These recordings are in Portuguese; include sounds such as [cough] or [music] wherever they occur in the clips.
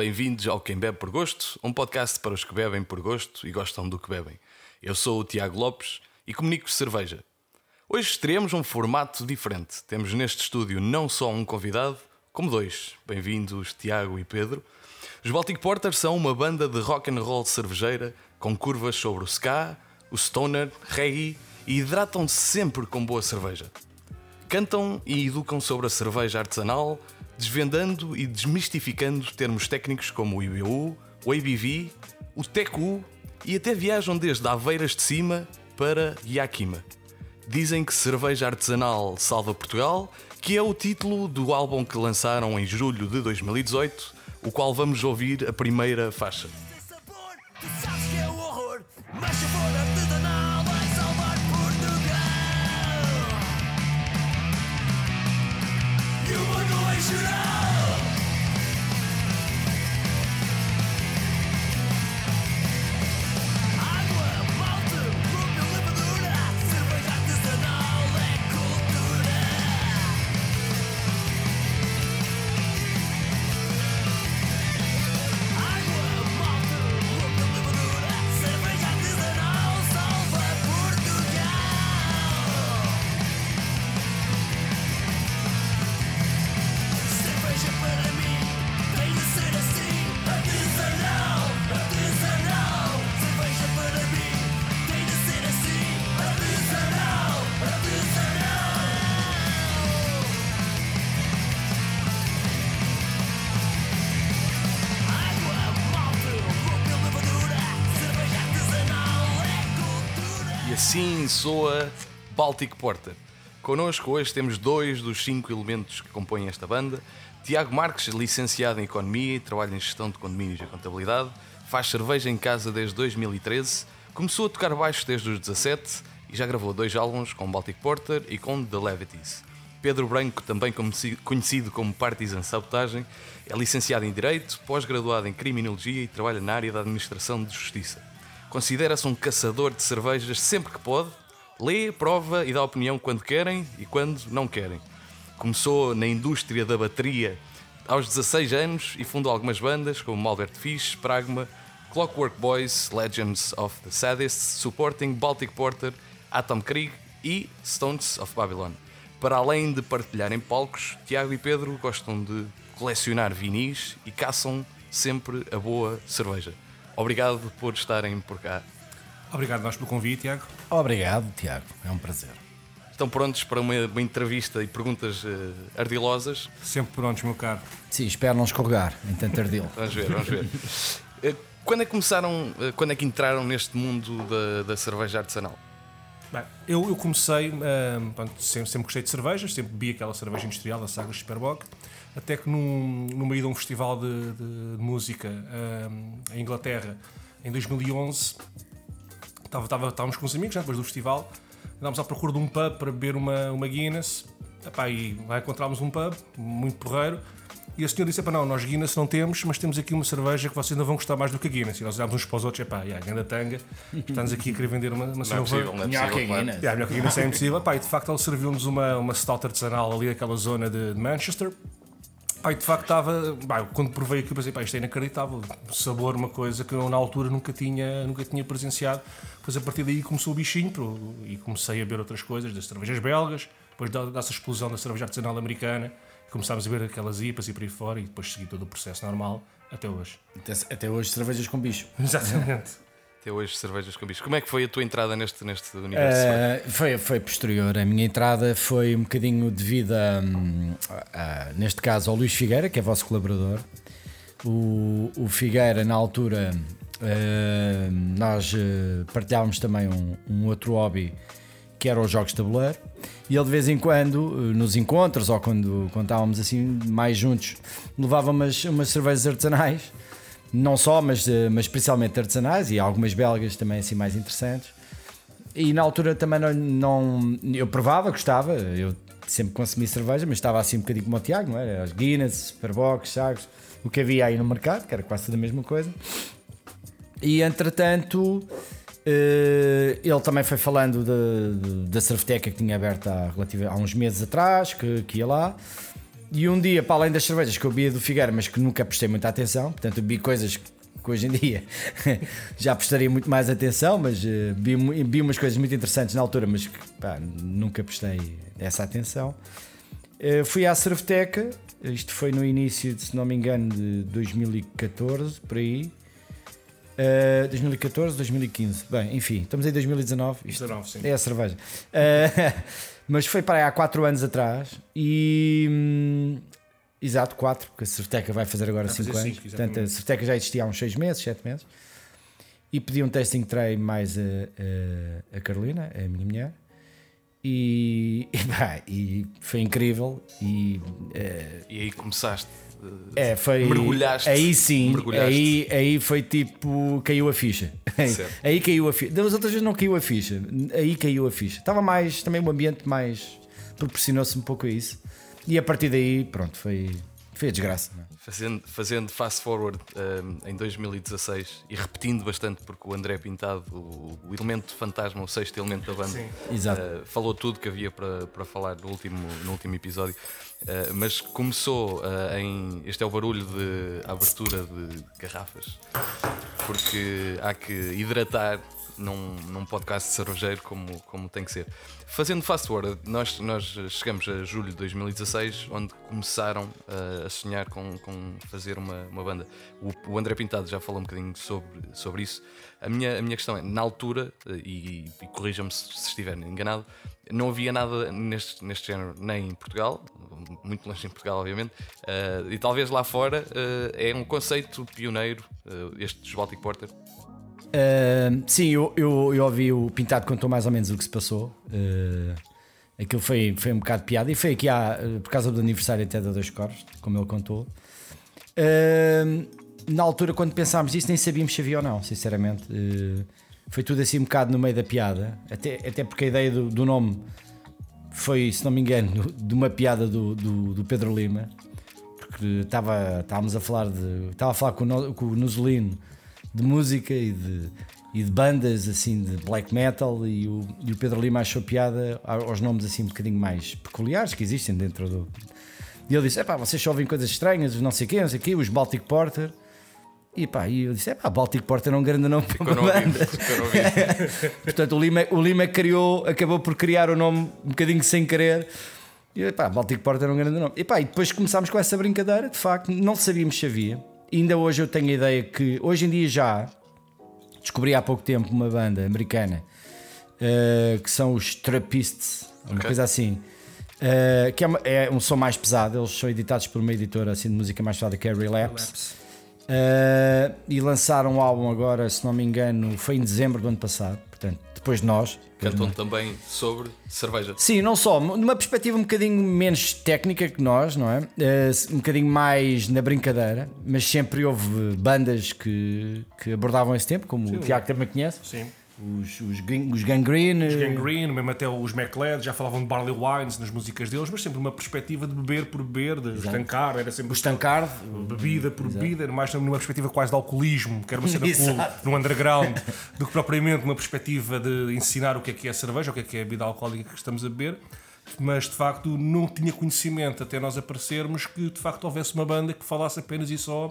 bem-vindos ao Quem Bebe por Gosto, um podcast para os que bebem por gosto e gostam do que bebem. Eu sou o Tiago Lopes e comunico cerveja. Hoje teremos um formato diferente. Temos neste estúdio não só um convidado, como dois. Bem-vindos, Tiago e Pedro. Os Baltic Porters são uma banda de rock and roll cervejeira com curvas sobre o ska, o stoner, reggae e hidratam-se sempre com boa cerveja. Cantam e educam sobre a cerveja artesanal, desvendando e desmistificando termos técnicos como o IBU, o ABV, o TECU e até viajam desde Aveiras de Cima para Yakima. Dizem que cerveja artesanal salva Portugal, que é o título do álbum que lançaram em julho de 2018, o qual vamos ouvir a primeira faixa. sabes que é o horror, mas mundo em soa Baltic Porter. Connosco hoje temos dois dos cinco elementos que compõem esta banda. Tiago Marques, licenciado em Economia e trabalha em Gestão de Condomínios e Contabilidade, faz cerveja em casa desde 2013, começou a tocar baixo desde os 17 e já gravou dois álbuns com Baltic Porter e com The Levities. Pedro Branco, também conheci- conhecido como Partisan Sabotagem, é licenciado em Direito, pós-graduado em Criminologia e trabalha na área da Administração de Justiça. Considera-se um caçador de cervejas sempre que pode, lê, prova e dá opinião quando querem e quando não querem. Começou na indústria da bateria aos 16 anos e fundou algumas bandas como Albert Fish, Pragma, Clockwork Boys, Legends of the Sadists, Supporting Baltic Porter, Atom Krieg e Stones of Babylon. Para além de partilharem palcos, Tiago e Pedro gostam de colecionar vinis e caçam sempre a boa cerveja. Obrigado por estarem por cá. Obrigado nós pelo convite, Tiago. Obrigado, Tiago. É um prazer. Estão prontos para uma, uma entrevista e perguntas eh, ardilosas? Sempre prontos, meu caro. Sim, espero não escorregar em tanto ardil. [laughs] Vamos ver, vamos ver. [laughs] Eh, Quando é que começaram, eh, quando é que entraram neste mundo da, da cerveja artesanal? Bem, eu, eu comecei, ahm, pronto, sempre, sempre gostei de cervejas, sempre bebi aquela cerveja industrial da Saga Superbock, até que num, no meio de um festival de, de música ahm, em Inglaterra, em 2011, estava, estava, estávamos com uns amigos, né, depois do festival, andámos à procura de um pub para beber uma, uma Guinness, Epá, e lá encontramos um pub, muito porreiro, e a senhora disse: "Epá, não, nós Guinness não temos, mas temos aqui uma cerveja que vocês ainda vão gostar mais do que a Guinness. E nós olhámos uns para os outros: Epá, yeah, grande tanga, estamos aqui a querer vender uma, uma Não é cerveja. possível, não é Melhor que a. Guinness. Yeah, melhor que a Guinness é impossível. Pá, e de facto ele serviu-nos uma, uma stout artesanal ali naquela zona de, de Manchester. E de facto estava. pá, quando provei aquilo, pensei, pá, isto é inacreditável. Sabor, uma coisa que eu na altura nunca tinha, nunca tinha presenciado. Depois a partir daí começou o bichinho pro- e comecei a ver outras coisas, das cervejas belgas, depois da- dessa explosão da cerveja artesanal americana. Começámos a ver aquelas IPAs e por aí fora e depois segui todo o processo normal até hoje. Até, até hoje, cervejas com bicho. Exatamente. [laughs] Até hoje cervejas com bicho. Como é que foi a tua entrada neste, neste universo? Eh, foi, foi posterior. A minha entrada foi um bocadinho devido, a, hum, a- a- neste caso, ao Luís Figueira, que é vosso colaborador. O, o Figueira, na altura, eh, nós eh, partilhávamos também um, um outro hobby que era os jogos de tabuleiro. E ele de vez em quando, nos encontros ou quando, quando estávamos assim mais juntos, levava umas, umas cervejas artesanais, não só, mas, eh, mas especialmente artesanais e algumas belgas também assim mais interessantes. E na altura também não, não- eu provava, gostava, eu sempre consumi cerveja, mas estava assim um bocadinho como o Tiago, não era? As Guinness, Superbox, Sagres, o que havia aí no mercado, que era quase tudo a mesma coisa. E entretanto, eh, ele também foi falando de- de- da cerveteca que tinha aberta há, há uns meses atrás, que, que ia lá. E um dia, para além das cervejas que eu bebia do Figueira, mas que nunca prestei muita atenção, portanto, eu bebi coisas que hoje em dia [laughs] já prestaria muito mais atenção, mas eh, bebi, mu- bebi umas coisas muito interessantes na altura, mas que pá, nunca prestei essa atenção. Eh, fui à Cerveteca, isto foi no início, de, se não me engano, de 2014, por aí. Eh, 2014, 2015. Bem, enfim, estamos em 2019. Isto 19, sim. é a cerveja. Eh, [laughs] mas foi para aí há 4 anos atrás e. hum, exato, 4, porque a Cerveteca vai fazer agora Vai fazer 5 anos. cinco, Portanto, a. Cerveteca já existia há uns 6 meses, 7 meses. E pedi um tasting tray mais a, a, a Carolina, a minha mulher. E, [laughs] e, pá, e foi incrível. E eh, E aí começaste. É, foi. Mergulhaste. Aí sim, Mergulhaste. aí, aí foi tipo. Caiu a ficha. Certo. [laughs] aí caiu a ficha. Das outras vezes não caiu a ficha. Aí caiu a ficha. Estava mais. Também o ambiente mais. proporcionou-se um pouco a isso. E a partir daí, pronto, foi. Foi a desgraça. não é? Fazendo, fazendo fast forward eh, em 2016 e repetindo bastante, porque o André Pintado, o, o elemento fantasma, o sexto elemento da banda, Sim. Exato. eh, falou tudo que havia para, para falar no último, no último episódio. Eh, mas começou eh, em. Este é o barulho de abertura de garrafas, porque há que hidratar num, num podcast de cervejeiro como, como tem que ser. Fazendo fast forward, nós, nós chegamos a julho de 2016, onde começaram eh, a sonhar com, com fazer uma, uma banda. O, o André Pintado já falou um bocadinho sobre, sobre isso. A minha, a minha questão é, na altura, e, e corrijam-me se, se estiver enganado, não havia nada neste, neste género, nem em Portugal, muito longe em Portugal, obviamente, eh, e talvez lá fora eh, é um conceito pioneiro, este Baltic Porter. Uh, sim, eu, eu, eu ouvi o Pintado contou mais ou menos o que se passou. Uh, aquilo foi, foi um bocado de piada e foi aqui há, uh, por causa do aniversário até da Dois Coros, como ele contou. Uh, na altura, quando pensámos nisso, nem sabíamos se havia ou não, sinceramente. Uh, foi tudo assim um bocado no meio da piada, até, até porque a ideia do, do nome foi, se não me engano, [laughs] de uma piada do, do, do Pedro Lima, porque estava, estávamos a falar de. Estava a falar com o, com o de música e de, e de bandas assim de black metal e o, e o Pedro Lima achou piada aos nomes assim um bocadinho mais peculiares que existem dentro do. E ele disse: Epá, vocês só ouvem coisas estranhas, os não sei quê, não sei quê, os Baltic Porter. E pá, e eu disse: Epá, Baltic Porter é um grande nome para uma banda. [laughs] Portanto, o Lima, o Lima criou, acabou por criar o nome um bocadinho sem querer. E pá, Baltic Porter era um grande nome. E, pá, e depois começámos com essa brincadeira, de facto, não sabíamos se havia. Ainda hoje eu tenho a ideia que, hoje em dia já, descobri há pouco tempo uma banda americana eh, que são os Trappists, uma Ok. coisa assim. eh, que é, uma- é um som mais pesado, eles são editados por uma editora assim, de música mais pesada que é Relapse. Relapse. Uh, e lançaram um álbum agora, se não me engano, foi em dezembro do ano passado, portanto, depois de nós. Cantam também sobre cerveja. Sim, não só, numa perspectiva um bocadinho menos técnica que nós, não é? Uh, um bocadinho mais na brincadeira, mas sempre houve bandas que, que abordavam esse tempo, como o Tiago também conhece, Sim. Os, os, Gang- os Gangrene. Os Gangrene, mesmo até os MacLeod, já falavam de Barley Wines nas músicas deles, mas sempre uma perspectiva de beber por beber, de estancar, era sempre Os Tankard, bebida por bebida, era mais numa perspectiva quase de alcoolismo, que era uma cena [laughs] cool, Exato. no underground, do que propriamente uma perspectiva de ensinar o que é que é cerveja, o que é que é a bebida alcoólica que estamos a beber. Mas de facto não tinha conhecimento até nós aparecermos que de facto houvesse uma banda que falasse apenas e só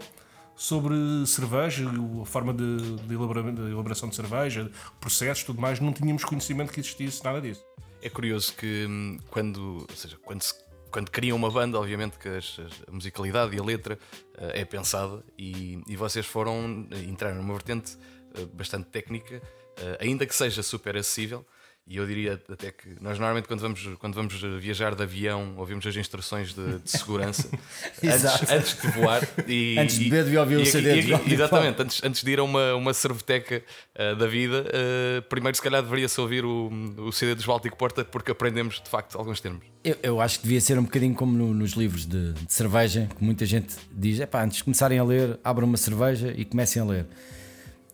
sobre cerveja, a forma de, de de elaboração de cerveja, processos, tudo mais. Não tínhamos conhecimento que existisse nada disso. É curioso que hum, quando, ou seja, quando, se- quando criam uma banda, obviamente que a musicalidade e a letra eh, é pensada e, e vocês foram eh, entrar numa vertente eh, bastante técnica, eh, ainda que seja super acessível. E eu diria até que nós normalmente quando vamos, quando vamos viajar de avião ouvimos as instruções de, de segurança [laughs] antes, antes de voar. E, Antes de e- beber, devia ouvir o e- CD e- João Exatamente, antes, antes de ir a uma, uma cerveteca eh, da vida, eh, primeiro se calhar deveria-se ouvir o, o CD dos Baltic Porter porque aprendemos de facto alguns termos. Eu, eu acho que devia ser um bocadinho como no- nos livros de, de cerveja, que muita gente diz: "Epá, antes de começarem a ler, abram uma cerveja e comecem a ler.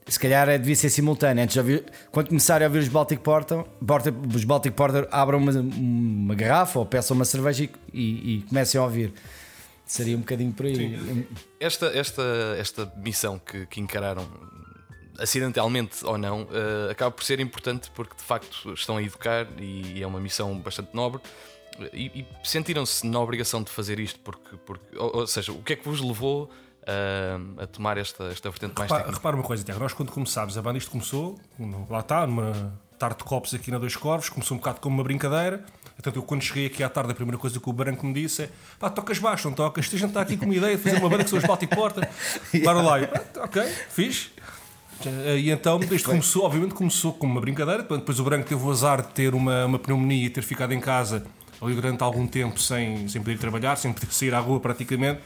Se calhar é, devia ser simultâneo. Antes de ouvir, quando começarem a ouvir os Baltic Porter, Porter- os Baltic Porter abram uma, uma garrafa ou peçam uma cerveja e, e- e comecem a ouvir. Seria um bocadinho por aí. Esta, esta, esta missão que, que encararam, acidentalmente ou não, eh, acaba por ser importante porque de facto estão a educar e é uma missão bastante nobre. e, e sentiram-se na obrigação de fazer isto porque, porque ou, ou seja, o que é que vos levou a, a tomar esta, esta vertente mais técnica? repara uma coisa, Tiago, nós quando começámos, a banda isto começou, lá está, numa tarde de copos aqui na Dois Corvos, começou um bocado como uma brincadeira. Portanto, eu quando cheguei aqui à tarde, a primeira coisa que o Branco me disse é pá, tocas baixo, não tocas? A gente está aqui com uma ideia de fazer uma banda que são os Baltic Porter. [laughs] Bora lá. Eu, "Ah, ok, fixe. E então isto começou, obviamente começou como uma brincadeira, depois o Branco teve o azar de ter uma, uma pneumonia e ter ficado em casa ali durante algum tempo sem, sem poder trabalhar, sem poder sair à rua praticamente,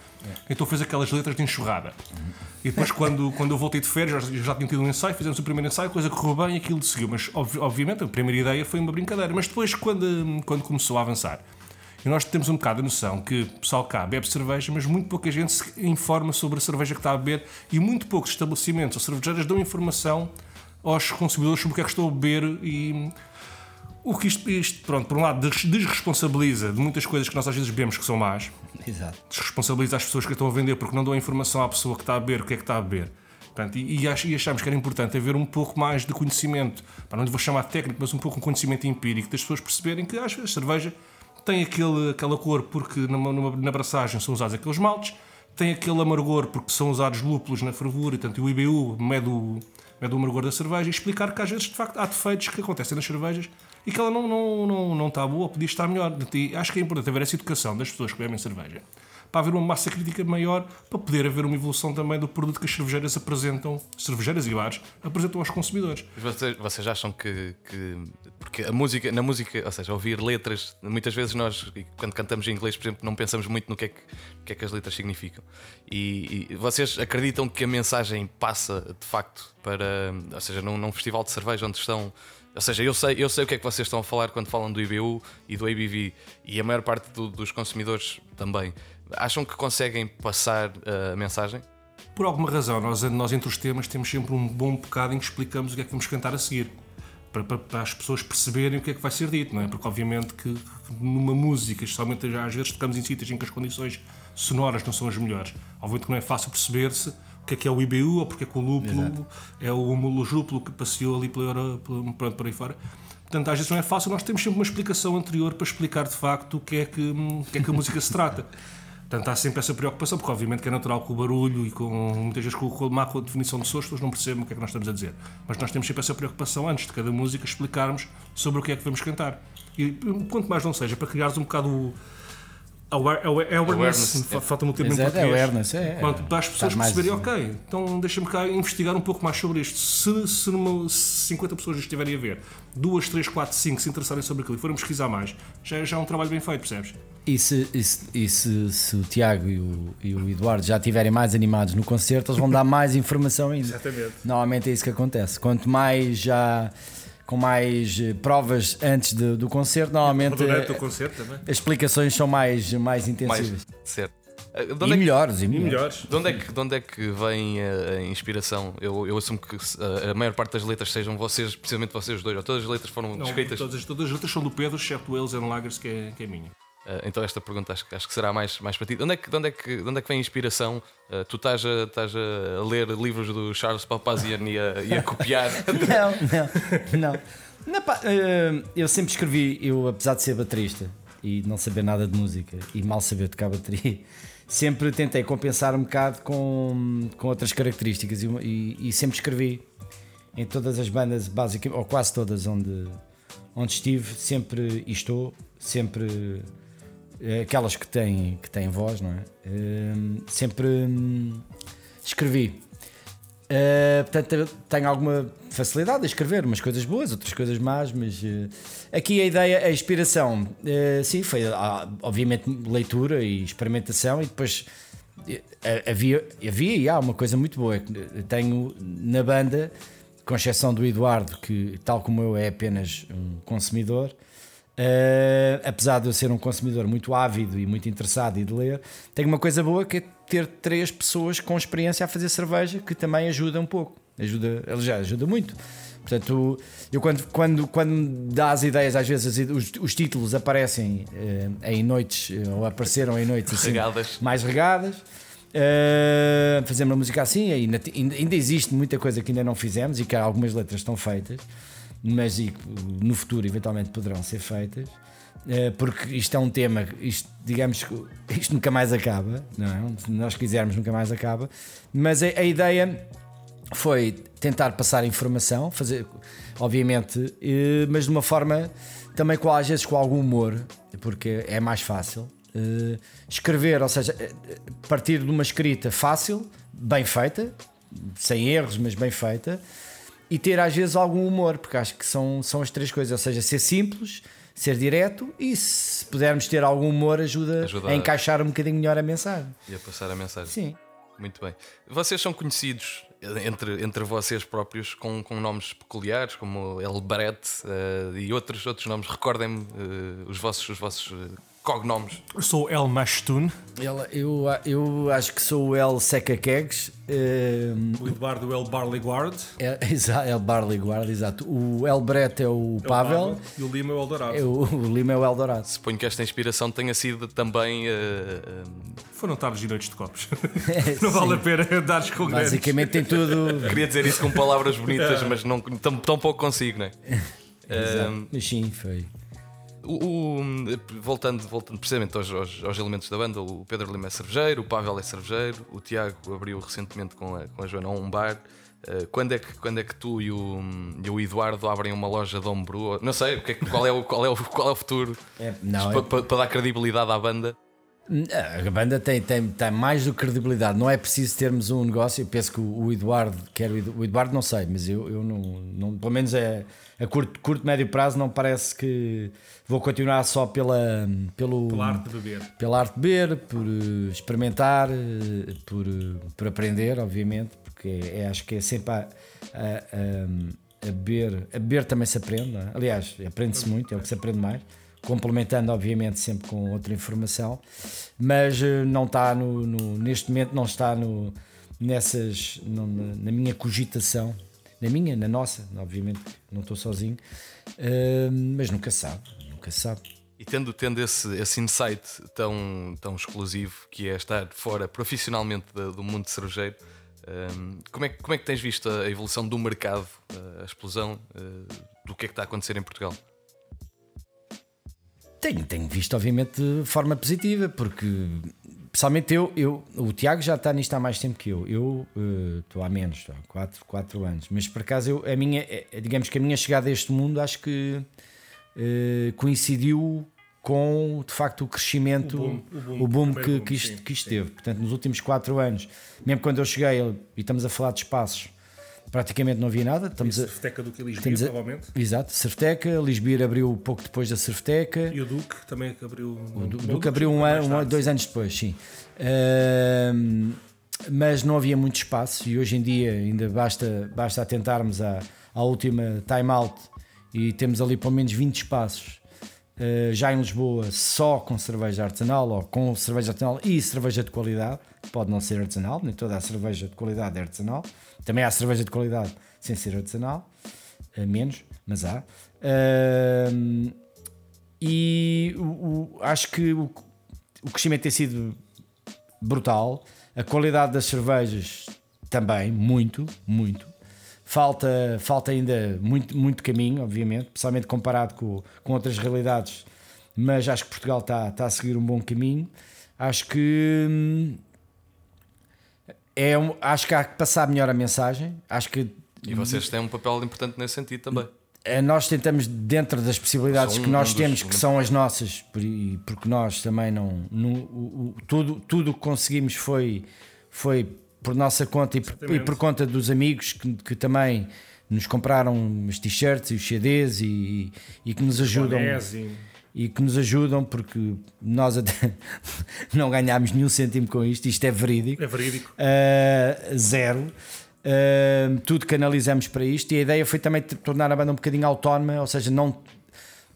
então fez aquelas letras de enxurrada. E depois quando, quando eu voltei de férias, já, já tinha tido um ensaio, fizemos o primeiro ensaio, coisa correu bem e aquilo seguiu, mas ob- obviamente a primeira ideia foi uma brincadeira, mas depois quando, quando começou a avançar, e nós temos um bocado a noção que o pessoal cá bebe cerveja, mas muito pouca gente se informa sobre a cerveja que está a beber e muito poucos estabelecimentos ou cervejeiras dão informação aos consumidores sobre o que é que estão a beber e o que isto, isto, pronto, por um lado des- desresponsabiliza de muitas coisas que nós às vezes bebemos que são más, Exato. desresponsabiliza as pessoas que estão a vender porque não dão a informação à pessoa que está a beber o que é que está a beber. Portanto, e, e, ach- achamos que era importante haver um pouco mais de conhecimento, Pá, não lhe vou chamar técnico, mas um pouco um conhecimento empírico, das pessoas perceberem que às vezes a cerveja tem aquele, aquela cor porque numa, numa, na abraçagem são usados aqueles maltes, tem aquele amargor porque são usados lúpulos na fervura, e, portanto, o IBU mede o, mede o amargor da cerveja e explicar que às vezes de facto há defeitos que acontecem nas cervejas e que ela não, não, não, não está boa, podia estar melhor. E acho que é importante haver essa educação das pessoas que bebem cerveja para haver uma massa crítica maior, para poder haver uma evolução também do produto que as cervejeiras apresentam, cervejeiras e bares, apresentam aos consumidores. Vocês, vocês acham que, que- Porque a música, na música, ou seja, ouvir letras, muitas vezes nós, quando cantamos em inglês, por exemplo, não pensamos muito no que é que, que, é que as letras significam. E, e vocês acreditam que a mensagem passa de facto para. Ou seja, num, num festival de cerveja onde estão. Ou seja, eu sei, eu sei o que é que vocês estão a falar quando falam do IBU e do ABV e a maior parte do- dos consumidores também. Acham que conseguem passar uh, a mensagem? Por alguma razão, nós, nós entre os temas temos sempre um bom bocado em que explicamos o que é que vamos cantar a seguir. Para, para- para as pessoas perceberem o que é que vai ser dito, não é? Porque obviamente que numa música, especialmente às vezes tocamos em sítios em que as condições sonoras não são as melhores. Obviamente que não é fácil perceber-se o que é que é o IBU ou porque é que o lúpulo é o homolojúpulo que passeou ali pela Europa, pronto, por aí fora. Portanto, às vezes não é fácil, nós temos sempre uma explicação anterior para explicar de facto o que é que, o que, é que a música se trata. Portanto, há sempre essa preocupação, porque obviamente que é natural com o barulho e com muitas vezes com, com a má definição de sons, as pessoas não percebem o que é que nós estamos a dizer. Mas nós temos sempre essa preocupação antes de cada música explicarmos sobre o que é que vamos cantar. E quanto mais não seja, para criares um bocado o aware- awa- awareness, Awareness, fa- falta-me o termo em Exato, português. awareness, é, é. Pronto, para as pessoas mais- perceberem, ok, então deixa-me cá investigar um pouco mais sobre isto. Se, se, numa, se 50 pessoas estiverem a ver, duas, três, quatro, cinco se interessarem sobre aquilo e forem pesquisar mais, já, é- já é um trabalho bem feito, percebes? E se, e se, e se- se o Tiago e o, e o Eduardo já estiverem mais animados no concerto, eles vão dar mais informação ainda. Exatamente. Normalmente é isso que acontece. Quanto mais já com mais eh, provas antes de- do concerto, normalmente Durante o eh, concerto também. as explicações são mais, mais Mais intensivas. certo. Uh, de E onde é que- melhores, e E melhores. De onde é que, de onde é que vem a, a inspiração? Eu, eu assumo que a, a maior parte das letras sejam vocês, precisamente vocês dois, ou todas as letras foram Não, escritas. todas, todas as letras são do Pedro, exceto Wales and Lagers, que é, que é minha. Uh, então esta pergunta acho, acho que será mais, mais para ti. De onde é que, de onde é que, de onde é que vem a inspiração? Uh, tu estás a, estás a ler livros do Charles Papazian e a, e a copiar. [laughs] Não, não, não. Pá, eh, eu sempre escrevi, eu apesar de ser baterista e não saber nada de música e mal saber tocar bateria, sempre tentei compensar um bocado com, com outras características e, e- e sempre escrevi em todas as bandas, basicamente, ou quase todas onde, onde estive, sempre e estou, sempre eh, aquelas que têm, que têm voz, não é? Eh, sempre hum, escrevi. Uh, portanto, tenho alguma facilidade a escrever, umas coisas boas, outras coisas más, mas uh, aqui a ideia, a inspiração, sim, foi ah, obviamente leitura e experimentação, e depois eh, havia, havia e há uma coisa muito boa. é Tenho na banda, com exceção do Eduardo, que tal como eu é apenas um consumidor, Uh, apesar de eu ser um consumidor muito ávido e muito interessado e de ler, tenho uma coisa boa que é ter três pessoas com experiência a fazer cerveja que também ajuda um pouco. Ajuda, aliás, ajuda muito. Portanto, eu quando, quando, quando dá as ideias, às vezes os, os títulos aparecem eh, em noites, eh, ou apareceram em noites assim, Regadas. mais regadas. Uh, fazemos uma música assim, ainda ainda existe muita coisa que ainda não fizemos e que algumas letras estão feitas, mas e, no futuro eventualmente poderão ser feitas. eh, porque isto é um tema, isto, digamos que [laughs] isto nunca mais acaba, não é? Se nós quisermos, nunca mais acaba. Mas a, a ideia foi tentar passar informação, fazer, obviamente, eh, mas de uma forma também com, às vezes com algum humor, porque é mais fácil. Eh, escrever, ou seja, partir de uma escrita fácil, bem feita, sem erros, mas bem feita, e ter às vezes algum humor, porque acho que são, são as três coisas, ou seja, ser simples, ser direto e se pudermos ter algum humor ajuda, Ajuda a a- encaixar um bocadinho melhor a mensagem. E a passar a mensagem. Sim. Muito bem. Vocês são conhecidos eh, entre, entre vocês próprios com, com nomes peculiares, como El Barret eh, e outros, outros nomes. Recordem-me eh, os vossos, os vossos cognomes. Eu sou El Mashtun, Ela- eu, eu acho que sou o El Seca Kegs. eh, o Eduardo El Barley Guard, é, [laughs] é o Barley Guard, exato. O El Brett é o é o Pavel, e o Lima é o Eldorado. é o, [laughs] o Lima é o Eldorado. Suponho que esta inspiração tenha sido também. eh, eh, Foram tardes e noites de copos. [laughs] É, Não vale a sim. pena dar com grandes. Basicamente tem tudo. queria dizer isso com palavras bonitas, mas não, tão, tão pouco consigo, não é? Exato. Mas sim, foi. O- o- voltando, voltando precisamente aos, aos- aos elementos da banda, o Pedro Lima é cervejeiro, o Pavel é cervejeiro, o Tiago abriu recentemente com a, com a Joana um bar. Eh, quando, é que, quando é que tu e o, e o Eduardo abrem uma loja de homebrew? Não sei, é qual, é o, qual, é o, qual é o futuro É, não, para, é- para- para dar credibilidade à banda? A banda tem, tem, tem mais do que credibilidade. Não é preciso termos um negócio. Eu penso que o Eduardo, quer o Edu- o Eduardo, não sei, mas eu, eu não, não. Pelo menos é, a curto, curto, médio prazo, não parece que vou continuar só pela, pelo, Pela arte de beber. pela arte de beber, por eh, experimentar, eh, por, eh, por aprender, obviamente, porque é, acho que é sempre a, a, a, a beber. A beber também se aprende, é? aliás, aprende-se muito, é o que se aprende mais, complementando, obviamente, sempre com outra informação, mas eh, não está no, no- neste momento, não está no, nessas, no- na, minha cogitação. Na minha, na nossa, obviamente, não estou sozinho, eh, mas nunca sabe, nunca sabe. E tendo, tendo esse, esse insight tão, tão exclusivo que é estar fora profissionalmente da- do mundo cervejeiro, hum, como, é, como é que tens visto a evolução do mercado, a explosão eh, do que é que está a acontecer em Portugal? Tenho, tenho visto, obviamente, de forma positiva, porque pessoalmente eu, eu o Tiago já está nisto há mais tempo que eu. Eu eh, estou há menos, estou há 4, quatro anos. Mas por acaso, eu, a minha, eh, digamos que a minha chegada a este mundo acho que eh, coincidiu com de facto o crescimento, O o boom, boom, o boom, o que, primeiro que, boom, isto, sim, que isto teve. Portanto, nos últimos 4 anos, mesmo quando eu cheguei, e estamos a falar de espaços, praticamente não havia nada. Estamos a, Cerveteca do que temos a- provavelmente. Exato, Cerveteca, Lisbir abriu pouco depois da Cerveteca. E o Duque também abriu. O Du- Duque abriu um ano, um- dois anos depois, sim. Ahm, mas não havia muito espaço e hoje em dia ainda basta, basta atentarmos à, à última time-out e temos ali pelo menos 20 espaços. Ah, já em Lisboa, só com cerveja artesanal ou com cerveja artesanal e cerveja de qualidade, pode não ser artesanal, nem toda a cerveja de qualidade é artesanal. Também há cerveja de qualidade sem ser artesanal, ah, menos, mas há. Ahm, e o- o- acho que o, o crescimento tem sido brutal. A qualidade das cervejas também, muito, muito. Falta, falta ainda muito, muito caminho, obviamente, especialmente comparado com, com outras realidades, mas acho que Portugal está, está a seguir um bom caminho. Acho que hum, é um- acho que há que passar melhor a mensagem. Acho que E vocês têm um papel importante nesse sentido também. eh, nós tentamos, dentro das possibilidades São que um nós dos- temos, que são as nossas, por- porque nós também não. não- o- o- tudo, tudo o que conseguimos foi, foi por nossa conta e por, e por conta dos amigos que, que também nos compraram os t-shirts e os CDs e, e que nos ajudam. E- que nos ajudam porque nós até [laughs] não ganhámos nenhum cêntimo com isto, isto é verídico. É verídico. Uh, zero. Uh, tudo canalizamos para isto e a ideia foi também tornar a banda um bocadinho autónoma, ou seja, não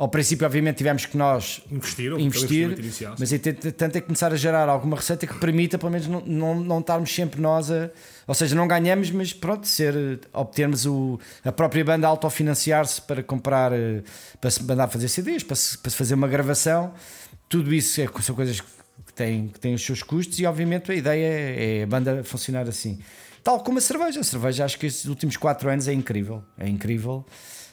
ao princípio obviamente tivemos que nós Investiram, investir, mas tanto é começar a gerar alguma receita que permita pelo menos não, não, não estarmos sempre nós a, ou seja, não ganhamos, mas pronto, ser, obtermos o, a própria banda autofinanciar-se para comprar, eh, para se mandar fazer CDs, para se, para se fazer uma gravação, tudo isso é, são coisas que têm, que têm os seus custos e obviamente a ideia é a banda funcionar assim. Tal como a cerveja, a cerveja acho que estes últimos 4 anos é incrível, é incrível.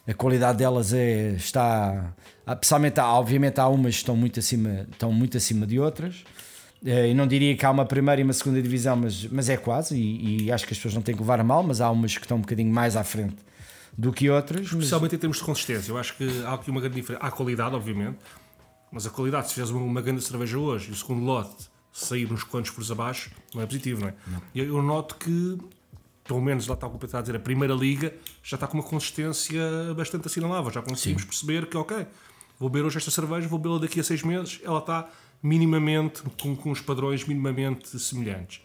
a qualidade delas é, está. há- Pessoalmente, obviamente, há umas que estão muito acima, estão muito acima de outras. Eh, E não diria que há uma primeira e uma segunda divisão, mas, mas é quase. E, e acho que as pessoas não têm que levar a mal, mas há umas que estão um bocadinho mais à frente do que outras. Mas, Especialmente em termos de consistência. Eu acho que há aqui uma grande diferença. Há qualidade, obviamente, mas a qualidade, se fizeres uma, uma grande cerveja hoje e o segundo lote sair uns quantos furos abaixo, não é positivo, não é? E Eu, noto que, pelo menos lá está o que está a dizer, a primeira liga já está com uma consistência bastante assinalável. Já conseguimos perceber que, ok, vou beber hoje esta cerveja, vou bebê-la daqui a seis meses, ela está minimamente, com, com os padrões minimamente semelhantes.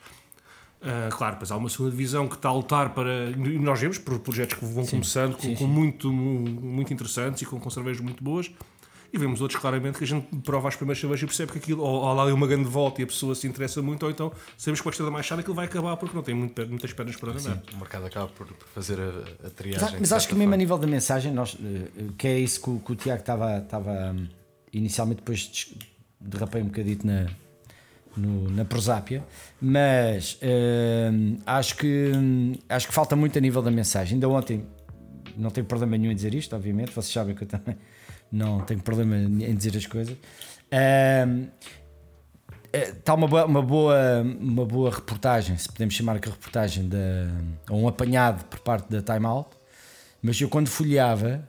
Uh, claro, depois há uma segunda divisão que está a lutar para. E nós vemos por projetos que vão começando com, com muito, mu- muito interessantes e com, com cervejas muito boas. E vemos outros claramente que a gente prova as primeiras cervejas e percebe que aquilo, ou, ou lá é uma grande volta e a pessoa se interessa muito, ou então sabemos que com a estrada mais chata aquilo vai acabar porque não tem muito, muitas pernas para andar. O mercado acaba por fazer a, a mas, triagem. de mas acho que certa mesmo a forma. nível da mensagem, nós, eh, que é isso que, o- que o Tiago estava, estava hum, inicialmente, depois derrapei um bocadito na, no- na prosápia, mas hum, acho, que, hum, acho que falta muito a nível da mensagem. Ainda ontem, não tenho problema nenhum em dizer isto, obviamente, vocês sabem que eu também não tenho problema em dizer as coisas. Hum, está uma boa, uma, boa, uma boa reportagem, se podemos chamar que reportagem, de, ou um apanhado por parte da Time Out, mas eu quando folheava,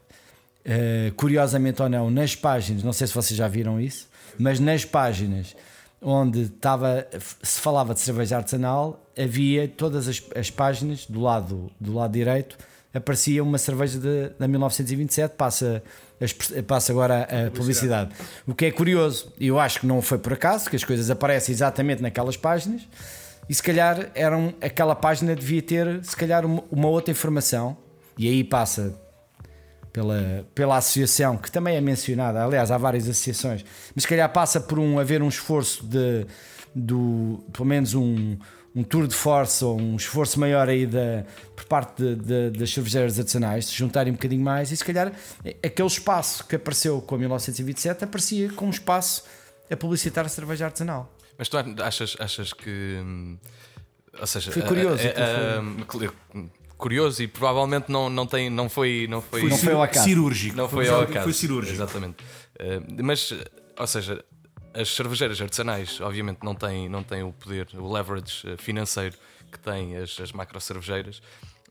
eh, curiosamente ou não, nas páginas, não sei se vocês já viram isso, mas nas páginas onde estava, se falava de cerveja artesanal, havia todas as, as páginas do lado, do lado direito aparecia uma cerveja de, da 1927, passa, a passa agora a, publicidade. O que é curioso, e eu acho que não foi por acaso, que as coisas aparecem exatamente naquelas páginas, e se calhar eram, aquela página devia ter se calhar uma, uma outra informação, e aí passa pela, pela associação, que também é mencionada, aliás, há várias associações, mas se calhar passa por um, haver um esforço de, do, pelo menos um, um tour de force ou um esforço maior aí da, por parte de- de- das cervejeiras artesanais, se juntarem um bocadinho mais, e se calhar aquele espaço que apareceu com a 1927 aparecia com um espaço a publicitar a cerveja artesanal. Mas tu achas, achas que. hum, Ou seja, Foi curioso, a- aquilo a- hum, curioso e provavelmente não, não, tem, não foi. Não foi, Não foi ao acaso. cirúrgico. Não foi Foi- ao acaso. Foi cirúrgico. Exatamente. Eh, mas, ou seja, as cervejeiras artesanais, obviamente, não têm, não têm o poder, o leverage eh, financeiro que têm as, as macro cervejeiras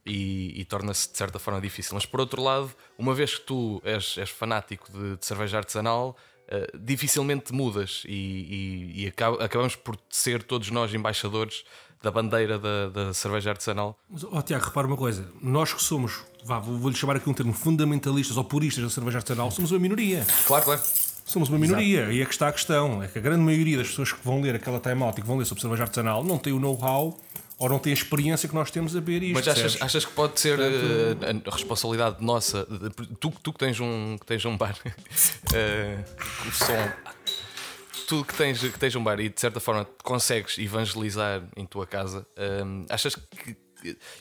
e, e torna-se de certa forma difícil. Mas, por outro lado, uma vez que tu és, és fanático de, de cerveja artesanal. eh, dificilmente mudas e, e- e acaba- acabamos por ser todos nós embaixadores da bandeira da, da cerveja artesanal. Mas, ó, Tiago, repara uma coisa. Nós que somos, vou-lhe chamar aqui um termo, fundamentalistas ou puristas da cerveja artesanal, somos uma minoria. Claro, claro. Somos uma minoria. E é que está a questão. É que a grande maioria das pessoas que vão ler aquela time-out e que vão ler sobre cerveja artesanal não tem o know-how ou não tem a experiência que nós temos a beber isto. Mas achas, achas que pode ser eh, a responsabilidade nossa, de- tu, tu que tens um, que tens um bar, [laughs] eh, o som, tu que tens, que tens um bar e de certa forma consegues evangelizar em tua casa, eh, achas que.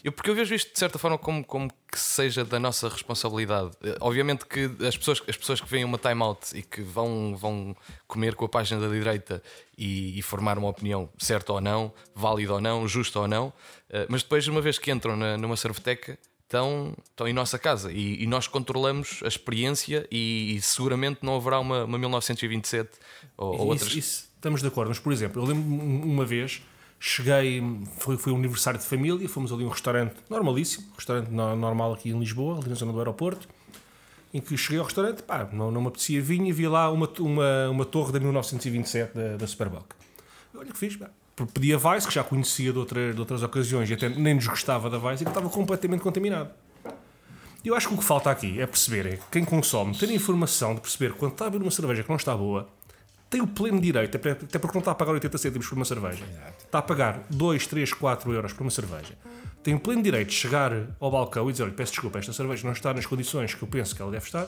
Eu, porque eu vejo isto de certa forma como, como que seja da nossa responsabilidade. Eh, Obviamente que as pessoas, as pessoas que veem uma timeout e que vão, vão comer com a página da direita e, e formar uma opinião certa ou não, válida ou não, justa ou não, eh, mas depois, uma vez que entram na- numa cerveteca, estão, estão em nossa casa e, e nós controlamos a experiência e, e seguramente não haverá uma, uma 1927 ou, ou Isso- outras. isso estamos de acordo, mas por exemplo, eu lembro uma vez, cheguei, foi, foi um aniversário de família, fomos ali a um restaurante normalíssimo, restaurante no- normal aqui em Lisboa, ali na zona do aeroporto, em que cheguei ao restaurante, pá, não, não me apetecia vinho e vi lá uma, uma, uma torre da 1927 da, da Superboc. Olha que fiz, pá. Pedi a Vice, que já conhecia de, outra, de outras ocasiões e até nem nos gostava da Vice, e que estava completamente contaminado. Eu acho que o que falta aqui é perceber, é que quem consome, ter a informação de perceber quando está a beber uma cerveja que não está boa, tem o pleno direito, até porque não está a pagar 80 cêntimos por uma cerveja, está a pagar 2, 3, 4 euros por uma cerveja. Tem o pleno direito de chegar ao balcão e dizer: olha, peço desculpa, esta cerveja não está nas condições que eu penso que ela deve estar,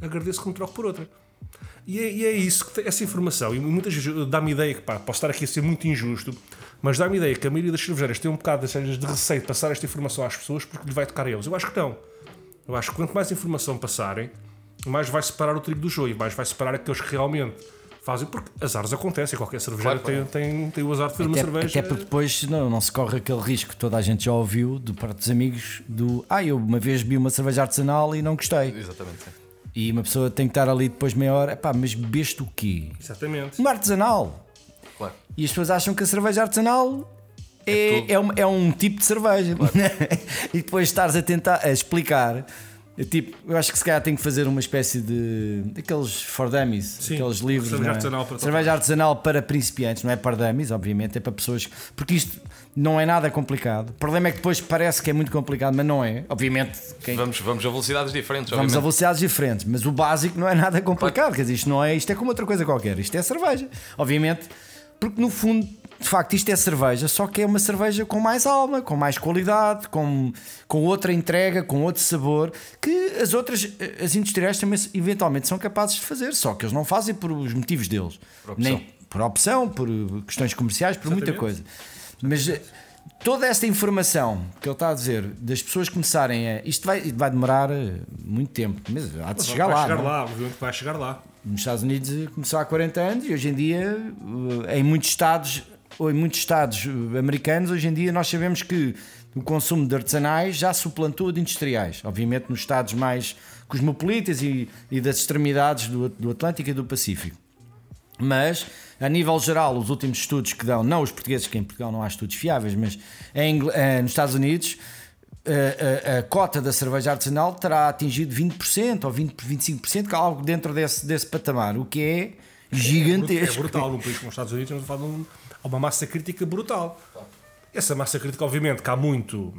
agradeço que me troque por outra. E é, e é isso, que tem- essa informação, e muitas vezes dá-me ideia que, pá, posso estar aqui a ser muito injusto, mas dá-me ideia que a maioria das cervejeiras tem um bocado de, de receio de passar esta informação às pessoas porque lhe vai tocar a eles. Eu acho que não. Eu acho que quanto mais informação passarem, mais vai separar o trigo do joio, mais vai separar aqueles que realmente fazem, porque azares acontecem, qualquer cervejeiro Claro, tem, tem, tem o azar de fazer uma Até, cerveja. até porque depois não, não se corre aquele risco que toda a gente já ouviu de parte dos amigos do ah, eu uma vez bebi uma cerveja artesanal e não gostei. Exatamente. sim. E uma pessoa tem que estar ali depois meia hora, pá, mas bebeste o quê? Exatamente. Uma artesanal. Claro. E as pessoas acham que a cerveja artesanal é, tudo. é, um, é um tipo de cerveja. [laughs] e depois estares a tentar a explicar. É Tipo, eu acho que se calhar tem que fazer uma espécie de. aqueles for dummies, Sim, aqueles livros. cerveja não é? artesanal para cerveja artesanal para principiantes, não é para dummies, obviamente, é para pessoas. Porque isto não é nada complicado. O problema é que depois parece que é muito complicado, mas não é. Obviamente, quem, Vamos, vamos a velocidades diferentes, Vamos a velocidades diferentes, mas o básico não é nada complicado. Quer dizer, isto não é, isto é como outra coisa qualquer. Isto é cerveja. Obviamente, porque no fundo, de facto, isto é cerveja, só que é uma cerveja com mais alma, com mais qualidade, com, com outra entrega, com outro sabor, que as outras, as industriais também eventualmente são capazes de fazer, só que eles não fazem por os motivos deles. Por opção. Nem por opção, por questões comerciais, por muita Exatamente. coisa. Mas eh, toda esta informação que ele está a dizer, das pessoas começarem a. Isto vai, vai demorar eh, muito tempo, mas há de Mas chegar vai lá. chegar não é? lá, obviamente vai chegar lá. Nos Estados Unidos eh, começou há 40 anos e hoje em dia, em muitos estados, em muitos estados eh, americanos, hoje em dia nós sabemos que o consumo de artesanais já suplantou o de industriais. Obviamente nos estados mais cosmopolitas e, e das extremidades do, do Atlântico e do Pacífico. Mas, a nível geral, os últimos estudos que dão, não os portugueses, que em Portugal não há estudos fiáveis, mas em, eh, nos Estados Unidos, a, a- a cota da cerveja artesanal terá atingido 20% ou 20, 25%, que é algo dentro desse, desse patamar, o que é É gigantesco. brutal num país como os Estados Unidos, estamos a falar de um- há uma massa crítica brutal. Essa massa crítica, obviamente, que há muito.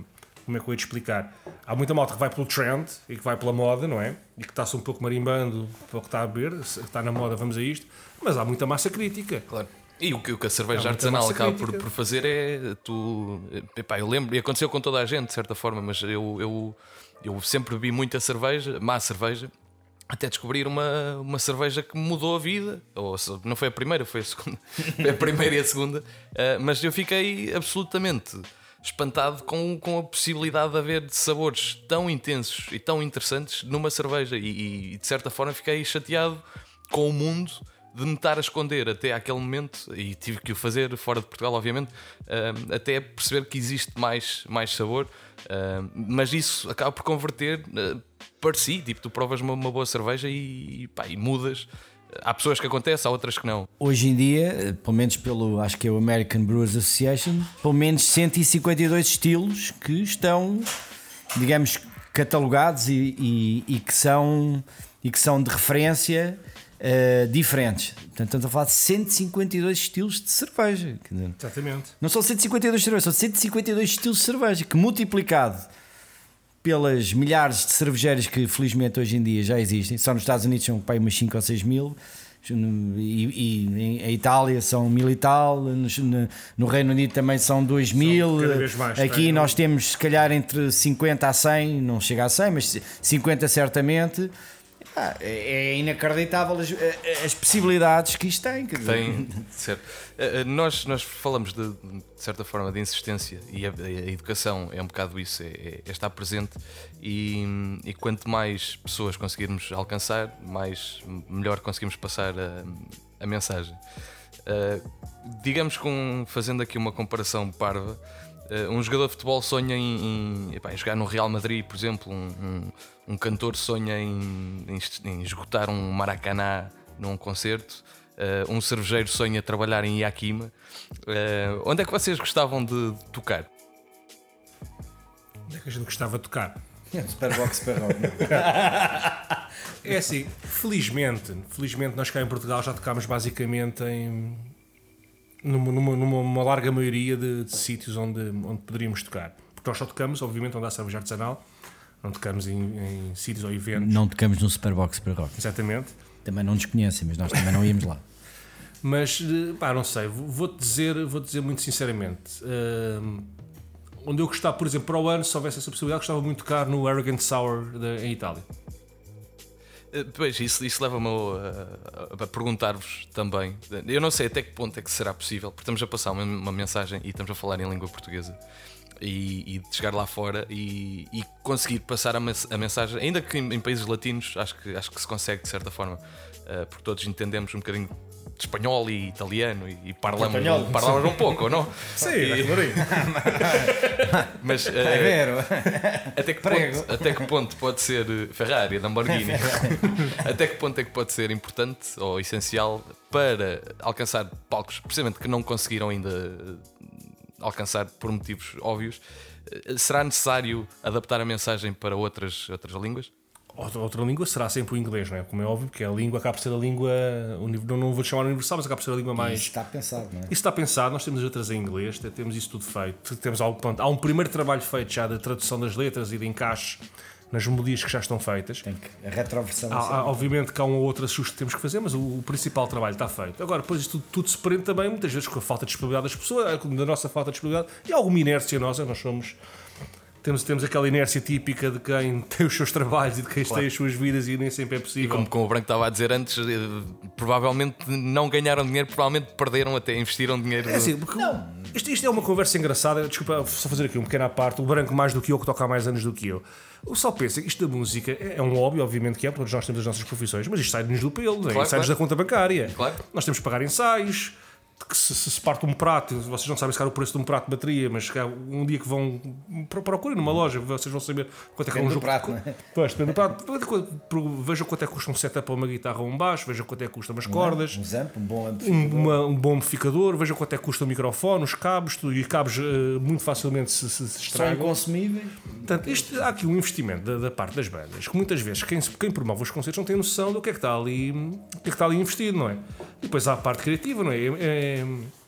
Como é que eu ia te explicar? Há muita malta que vai pelo trend e que vai pela moda, não é? E que está-se um pouco marimbando para o que está a beber, está na moda, vamos a isto. Mas há muita massa crítica. Claro. E o que, o que a cerveja artesanal acaba por, por fazer é tu. Epá, eu lembro, e aconteceu com toda a gente, de certa forma, mas eu, eu, eu sempre bebi muita cerveja, má cerveja, até descobrir uma, uma cerveja que mudou a vida. Ou não foi a primeira, foi a segunda. [laughs] Foi a primeira e a segunda. Ah, mas eu fiquei absolutamente espantado com, com a possibilidade de haver sabores tão intensos e tão interessantes numa cerveja. E, e, de certa forma fiquei chateado com o mundo de me estar a esconder até àquele momento, e tive que o fazer fora de Portugal, obviamente, ah, até perceber que existe mais, mais sabor, ah, mas isso acaba por converter ah, para si, tipo, tu provas uma, uma boa cerveja e, pá, e mudas. Há pessoas que acontece, há outras que não. Hoje em dia, pelo menos pelo, acho que é o American Brewers Association, pelo menos 152 estilos que estão, digamos, catalogados e, e- e que, são, e que são de referência eh, diferentes. Portanto, estamos a falar de 152 estilos de cerveja. Exatamente. não são 152 cervejas, são 152 estilos de cerveja, que multiplicado pelas milhares de cervejeiras que felizmente hoje em dia já existem, só nos Estados Unidos são pá, umas 5 ou 6 mil, e, e em a Itália são mil e tal, no, no Reino Unido também são 2 mil, cada vez mais, aqui tem, nós temos se calhar entre 50 a 100, não chega a 100, mas 50 certamente. Ah, é é inacreditável as, as possibilidades que isto tem. dizer. Tem, certo. Eh, eh, Nós, nós falamos de, de certa forma de insistência e a, a educação é um bocado isso, é, é- é estar presente e, e quanto mais pessoas conseguirmos alcançar, mais melhor conseguimos passar a, a mensagem. Eh, digamos com fazendo aqui uma comparação parva, eh, um jogador de futebol sonha em, em, epá, em jogar no Real Madrid, por exemplo, um, um, um cantor sonha em, em em esgotar um Maracanã num concerto, eh, um cervejeiro sonha trabalhar em Yakima. Eh, onde é que vocês gostavam de, de tocar? Onde é que a gente gostava de tocar? Superbox, Superrock. [laughs] É assim, felizmente, felizmente nós cá em Portugal já tocámos basicamente em numa, numa- numa- uma larga maioria de, de sítios onde, onde poderíamos tocar. Porque nós só tocamos, obviamente, onde há cerveja artesanal, não tocamos em, em sítios ou eventos. Não tocamos no Superbox Superrock. Exatamente. Também não nos conhecem, mas nós também não íamos lá. Mas, eh, pá, não sei, vou- vou-te dizer, vou dizer muito sinceramente. hum, onde eu gostava, por exemplo, para o ano, se houvesse essa possibilidade, gostava muito de tocar no Arrogant Sour da- em Itália. Eh, Pois, isso, isso leva-me a, a- a perguntar-vos também. Eu não sei até que ponto é que será possível, porque estamos a passar uma, uma mensagem e estamos a falar em língua portuguesa. E, e de chegar lá fora e, e conseguir passar a, mens- a mensagem, ainda que em, em países latinos, acho que, acho que se consegue de certa forma, eh, porque todos entendemos um bocadinho de espanhol e italiano e, e parlamos, Espanhol. parlamos um pouco, ou não? [laughs] Sim, E- [laughs] mas ver. até, que ponto, até que ponto pode ser eh, Ferrari, Lamborghini? [laughs] até que ponto é que pode ser importante ou essencial para alcançar palcos, precisamente que não conseguiram ainda alcançar por motivos óbvios? Eh, Será necessário adaptar a mensagem para outras, outras línguas? Outra, outra língua será sempre o inglês, não é? Como é óbvio, porque a língua acaba por ser a língua, não, não vou chamar universal, mas acaba por ser a língua mais. Isso está pensado, não é? Isso está pensado, nós temos as letras em inglês, te- temos isso tudo feito. Temos algo, pronto, há um primeiro trabalho feito já de tradução das letras e de encaixe nas melodias que já estão feitas. Tem que, a retroversão. Há, há- obviamente que há um ou outro ajuste que temos que fazer, mas o, o principal trabalho está feito. Agora, depois isto tudo, tudo se prende também, muitas vezes, com a falta de disponibilidade das pessoas, da nossa falta de disponibilidade e alguma inércia nossa. Nós somos. Temos, temos aquela inércia típica de quem [laughs] tem os seus trabalhos e de quem tem as suas vidas e nem sempre é possível. Como, como o Branco estava a dizer antes, eh, provavelmente não ganharam dinheiro, provavelmente perderam até, investiram dinheiro. É assim, porque isto, isto é uma conversa engraçada. Desculpa, só fazer aqui um pequeno à parte. O branco mais do que eu, que toca há mais anos do que eu. O só pensa que isto da música é é um hobby, obviamente que é, todos nós temos as nossas profissões, mas isto sai-nos do pelo, é? Claro, sai-nos claro. da conta bancária. Claro. Nós temos que pagar ensaios. Que se, se se parte um prato, vocês não sabem se calhar o preço de um prato de bateria, mas um dia que vão pro- procurem numa loja, vocês vão saber quanto é que é um jogo. prato, não é? Pois, depende do prato. Vejam quanto é que custa um setup para uma guitarra ou um baixo, vejam quanto é que custa umas cordas Um zampo, um bom um, amplificador. uma- um bom amplificador, veja quanto é que custa o microfone, os cabos, tudo, e cabos eh, muito facilmente se, se, se São estragam. inconsumíveis. Portanto, isto, há aqui um investimento da, da parte das bandas, que muitas vezes quem, quem promove os concertos não tem noção do que é que está ali, que é que está ali investido, não é? E depois há a parte criativa, não é? É- é-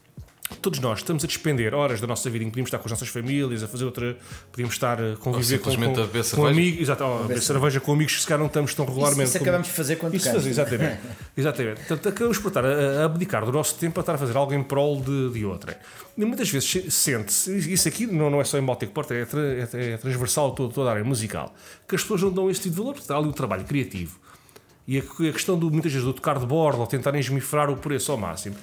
Todos nós estamos a despender horas da nossa vida em que podíamos estar com as nossas famílias, a fazer outra, podíamos estar a conviver com, simplesmente com, a com amigos, exato, a beber cerveja com amigos que se calhar não estamos tão regularmente. isso como- acabamos de fazer quando isso fazer, exatamente. [laughs] exatamente. Portanto, acabamos por estar a, a abdicar do nosso tempo a estar a fazer algo em prol de, de outra. E muitas vezes se- sente-se, isso aqui não, não é só em Baltic Porter, é, tra- é- é transversal a toda, toda a área musical, que as pessoas não dão esse tipo de valor, porque está ali o trabalho criativo. E a, a questão do, muitas vezes do tocar de bordo ou tentarem esmifrar o preço ao máximo.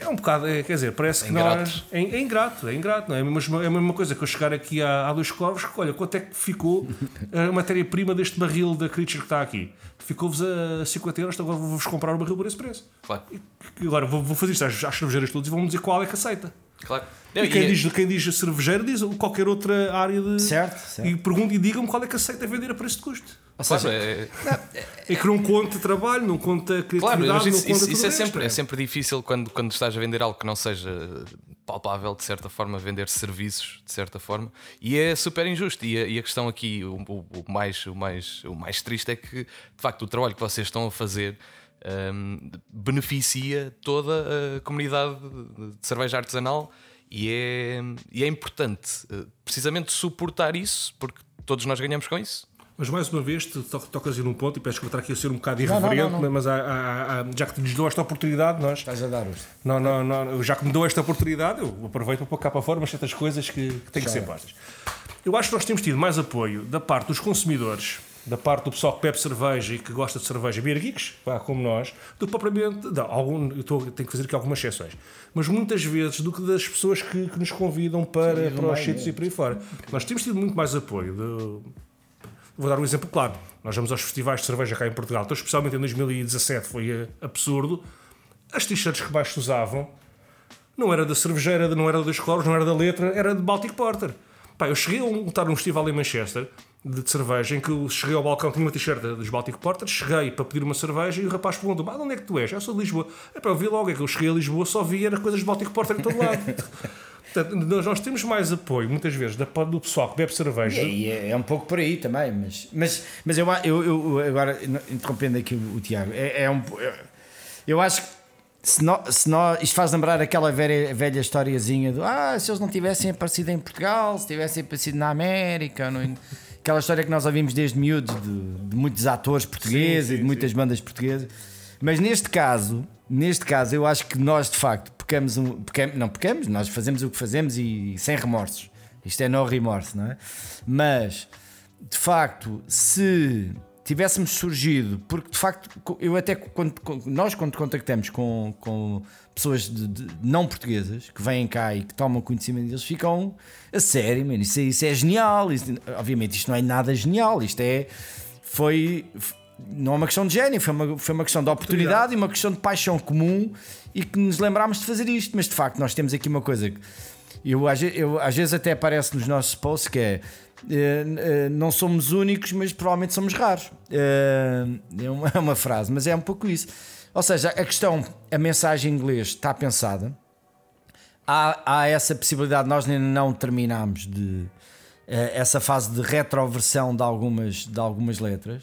É um bocado, é, quer dizer, parece que ingrato. nós. É, é ingrato, é ingrato, não é? Mas é a mesma coisa que eu chegar aqui dois corvos, que, olha, quanto é que ficou a matéria-prima deste barril da Creature que está aqui? Ficou-vos a 50 euros, então agora vou-vos comprar o barril por esse preço. Claro, E agora vou, vou fazer isto às, às cervejeiras todas e vão-me dizer qual é que aceita. Claro. E quem, diz, quem diz cervejeiro diz qualquer outra área de. Certo, certo. E pergunta e digam-me qual é que aceita vender a preço de custo. Ou Claro, seja, é, É que não conta trabalho, não conta criatividade, Claro, mas não isso, conta isso- isso é, sempre, é. é sempre difícil quando, quando estás a vender algo que não seja palpável, de certa forma, vender serviços, de certa forma, e é super injusto. E a, e a questão aqui, o, o- o mais, o, mais, o mais triste é que, de facto, o trabalho que vocês estão a fazer hum, beneficia toda a comunidade de cerveja artesanal e é, e é importante eh, precisamente suportar isso, porque todos nós ganhamos com isso. Mas mais uma vez, tu to- tocas aí num ponto e peço que eu estar aqui a ser um bocado Não, não, irreverente, não, não. mas há- há- há- já que nos deu esta oportunidade, nós. estás a dar os. Não, não, não, já que me deu esta oportunidade, eu aproveito para pôr cá para fora umas certas coisas que, que têm que ser postas. Eu acho que nós temos tido mais apoio da parte dos consumidores, da parte do pessoal que bebe cerveja e que gosta de cerveja, beer geeks, pá, como nós, do que propriamente. Não, algum, eu estou, tenho que fazer aqui algumas exceções, mas muitas vezes do que das pessoas que, que nos convidam para, do para os sítios e por aí fora. Nós temos tido muito mais apoio. de- Vou dar um exemplo claro. Nós vamos aos festivais de cerveja cá em Portugal, então, especialmente em 2017 foi eh, absurdo. As t-shirts que mais se usavam não era da cervejeira, não era das cores, não era da letra, era de Baltic Porter. Pá, eu cheguei a um, estar num festival em Manchester de, de cerveja em que eu cheguei ao balcão, tinha uma t-shirt dos Baltic Porter, cheguei para pedir uma cerveja e o rapaz perguntou: ah, de onde é que tu és? Eu sou de Lisboa. É para eu vi logo, é que eu cheguei a Lisboa, só vi era coisas de Baltic Porter em todo lado. [laughs] Portanto, nós, nós temos mais apoio, muitas vezes, da, do pessoal que bebe cerveja. E é, é um pouco por aí também, mas, mas, mas eu, eu, eu agora interrompendo aqui o, o Tiago, é, é um, eu, eu acho que se nó- se nó- isto faz lembrar aquela velha, velha historiazinha do ah, se eles não tivessem aparecido em Portugal, se tivessem aparecido na América, não- aquela história que nós ouvimos desde miúdos de, de muitos atores portugueses Sim, e sim, de muitas bandas portuguesas. Mas neste caso, neste caso, eu acho que nós de facto pecamos um. Pecamos, não pecamos, nós fazemos o que fazemos e sem remorsos. Isto é no remorso, não é? Mas de facto, se tivéssemos surgido, porque de facto, eu até quando, nós quando contactamos com, com pessoas de, de não portuguesas que vêm cá e que tomam conhecimento deles, ficam a sério, mano, isso, é- isso é genial. Isso- obviamente, isto não é nada genial, isto é. Foi. não é uma questão de gênio, foi uma, foi uma questão de oportunidade e uma questão de paixão comum e que nos lembrámos de fazer isto. Mas de facto, nós temos aqui uma coisa que eu, eu, às vezes até aparece nos nossos posts que é. Eh, eh, não somos únicos, mas provavelmente somos raros. Eh, é uma, [laughs] é uma frase, mas é um pouco isso. Ou seja, a questão, a mensagem em inglês está pensada, há, há essa possibilidade, nós ainda não terminámos de essa fase de retroversão de algumas, de algumas letras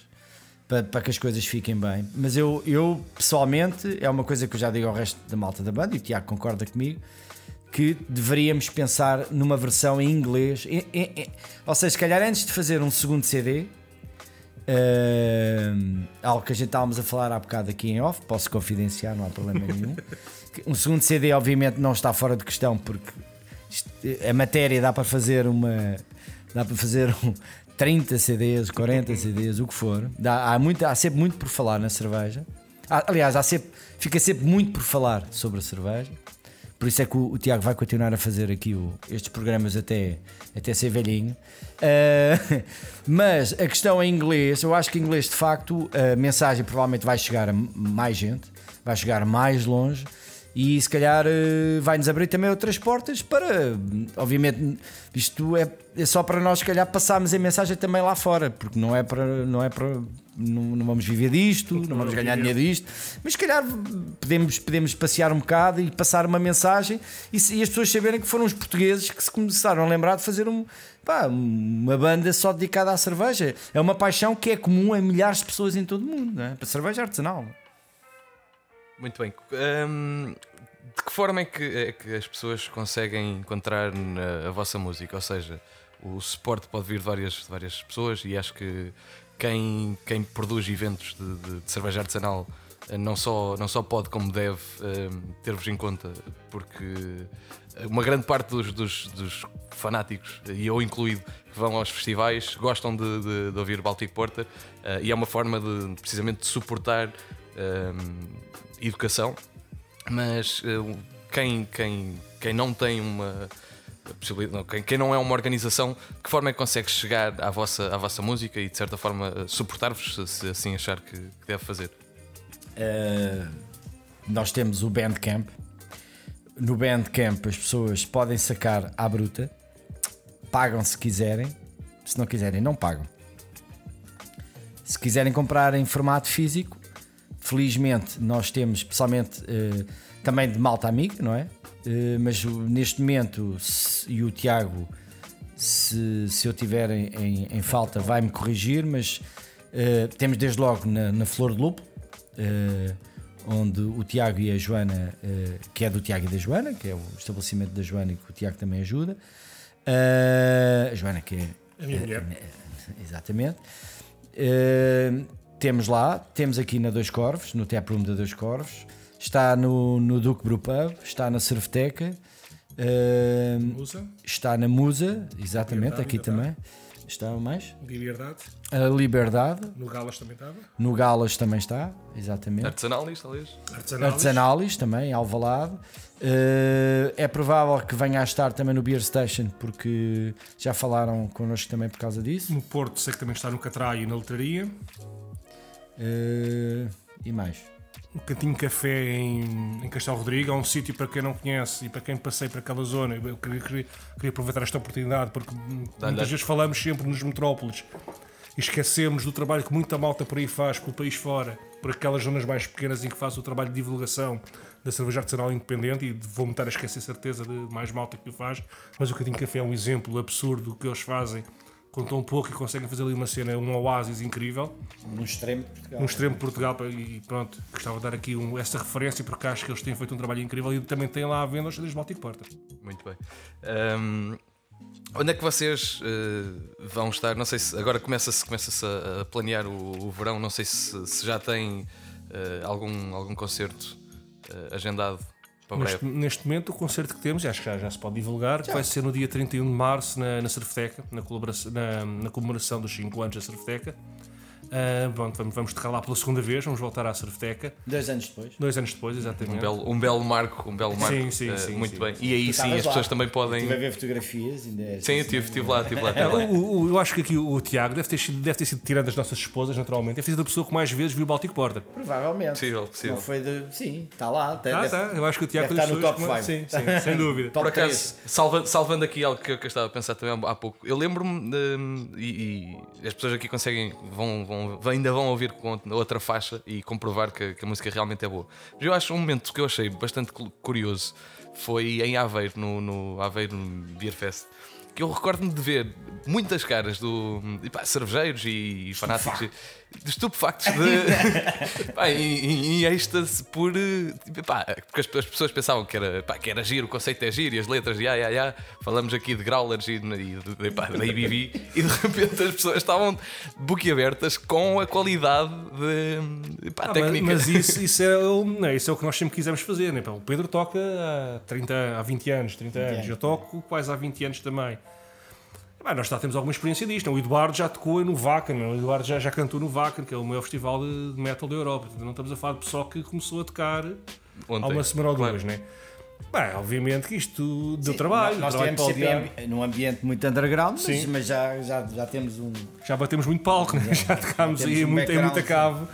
para, para que as coisas fiquem bem. Mas eu, eu pessoalmente é uma coisa que eu já digo ao resto da malta da banda, e o Tiago concorda comigo, que deveríamos pensar numa versão em inglês. em- em- em- ou seja, se calhar antes de fazer um segundo CD. eh, algo que a gente estávamos a falar há bocado aqui em off, posso confidenciar, não há problema [laughs] nenhum. Um segundo CD, obviamente, não está fora de questão porque isto- a matéria dá para fazer uma. dá para fazer um 30 CDs, 40 CDs, o que for. Dá, há, muito, há sempre muito por falar na cerveja. Há- aliás, há sempre, fica sempre muito por falar sobre a cerveja. Por isso é que o, o Tiago vai continuar a fazer aqui o- estes programas até, até ser velhinho. Ah, [laughs] mas a questão em inglês, eu acho que em inglês de facto a mensagem provavelmente vai chegar a mais gente, vai chegar mais longe e se calhar eh, vai-nos abrir também outras portas para, obviamente, isto é, é só para nós, se calhar, passarmos a mensagem também lá fora, porque não é para. Não é para não, não vamos viver disto, não vamos ganhar dinheiro disto, mas se calhar podemos, podemos passear um bocado e passar uma mensagem e, e as pessoas saberem que foram os portugueses que se começaram a lembrar de fazer um, pá, uma banda só dedicada à cerveja. É uma paixão que é comum a milhares de pessoas em todo o mundo, é? para cerveja artesanal. Muito bem. Hum, de que forma é que, é que as pessoas conseguem encontrar na- a vossa música? Ou seja, o suporte pode vir de várias, de várias pessoas e acho que quem, quem produz eventos de, de- de cerveja artesanal eh, não só, não só pode, como deve, hum, ter-vos em conta, porque uma grande parte dos, dos- dos fanáticos, e eu incluído, que vão aos festivais, gostam de, de- de ouvir Baltic Porter eh, e é uma forma de precisamente de suportar hum, educação, mas eh, quem, quem, quem não tem uma possibilidade, quem, não é uma organização, que forma é que consegue chegar à vossa, à vossa música e de certa forma eh, suportar-vos se, se assim achar que, que deve fazer? Uh, nós temos o Bandcamp. No Bandcamp as pessoas podem sacar à bruta, pagam se quiserem, se não quiserem, não pagam. Se quiserem comprar em formato físico, felizmente nós temos, especialmente uh, também de malta amiga, não é? Uh, mas neste momento, se- e o Tiago, se, se eu tiver em, em- em falta, vai-me corrigir, mas uh, temos desde logo na, na Flor de Lupo, eh, onde o Tiago e a Joana, eh, que é do Tiago e da Joana, que é o estabelecimento da Joana e que o Tiago também ajuda. Eh, a Joana, que é. A minha mulher. eh, exatamente. Eh, temos lá, temos aqui na Dois Corvos, no Taproom da Dois Corvos, está no, no Duque Brew Pub, está na Cerveteca, Usa, está na Musa, exatamente, Liberdade, aqui Liberdade. também. Está mais? Liberdade. A Liberdade, No Galas também estava. no Galas também está, exatamente. Artesanal isto, talvez? Artesanal. Artesanalis também, Alvalade. Eh, é provável que venha a estar também no Beer Station, porque já falaram connosco também por causa disso. No Porto, sei que também está no Catraio e na Letraria. Eh, e mais. O Cantinho Café em, em Castelo Rodrigo é um sítio para quem não conhece e para quem passei por aquela zona. Eu queria, queria- queria aproveitar esta oportunidade porque muitas vezes falamos sempre nos metrópoles e esquecemos do trabalho que muita malta por aí faz pelo país fora, por aquelas zonas mais pequenas em que faz o trabalho de divulgação da cerveja artesanal independente e vou-me estar a esquecer certeza de mais malta que o faz, mas o Cantinho Café é um exemplo absurdo do que eles fazem com tão pouco e conseguem fazer ali uma cena, um oásis incrível No extremo de Portugal. no extremo de Portugal e pronto, gostava de dar aqui um- essa referência porque acho que eles têm feito um trabalho incrível e também têm lá à venda os CDs Baltic Porter. Muito bem. Hum, onde é que vocês eh, vão estar? Não sei se agora começa-se começa a, a planear o, o verão, não sei se, se já tem eh, algum, algum concerto eh, agendado Neste, neste momento o concerto que temos, e acho que já, já se pode divulgar, que vai ser no dia 31 de março na, na na, na, na comemoração dos 5 anos da Cerveteca. Ah, pronto, vamos, vamos terrar lá pela segunda vez, vamos voltar à Surfteca. Dois anos depois. Dois anos depois, exatamente. Um belo, um belo marco, um belo marco. Sim, sim, eh, sim, muito sim. bem. E aí Tu sim as lá. pessoas também podem. Estive a ver fotografias. Ainda é Sim, eu estive, estive lá, estive lá. Estive É, lá. o- o- eu acho que aqui o, Tiago deve ter, sido, deve ter sido, tirando as nossas esposas, naturalmente, deve ter sido a pessoa que mais vezes viu o Baltic Porter. Provavelmente. Possível, possível. Não foi de. Sim, está lá. Até Ah, deve- tá. Eu acho que o Tiago estar no top que mais- five. Sim, sim, sem [laughs] dúvida. Top Por acaso, salvando, salvando aqui algo que eu, que eu estava a pensar também há pouco, eu lembro-me de- e, e as pessoas aqui conseguem, vão, vão, ainda vão ouvir com outra faixa e comprovar que, que a música realmente é boa. Mas eu acho um momento que eu achei bastante cu- curioso foi em Aveiro, no, no Aveiro Beer Fest. Que eu recordo-me de ver muitas caras do e pá, cervejeiros e, fanáticos e- de estupefactos de, [laughs] pá, em, em, êxtase por eh, pá, porque as, as pessoas pensavam que era, pá, que era giro, o conceito é giro e as letras, ya, ya, ya, falamos aqui de growlers e, de, e de, de, pá, da ABV e de repente as pessoas estavam boquiabertas com a qualidade de pá, Ah, mas, técnica. mas isso, isso, é o, não, isso é o que nós sempre quisemos fazer. Né? O Pedro toca há, 30, há 20 anos, 30 anos. anos. Eu toco quase há 20 anos também. Pá, nós já temos alguma experiência disto. O Eduardo já tocou no Vacan, o Eduardo já, já cantou no Vacan, que é o maior festival de de metal da Europa. Não estamos a falar de pessoal que começou a tocar há Ontem. uma semana ou duas, Claro. né? Bem, obviamente que isto deu Sim, trabalho. Nós trabalho tivemos sempre em num ambiente muito underground, mas, Sim. mas já, já, já temos um. Já batemos muito palco, né? [laughs] já tocámos aí um muito, em muita cave.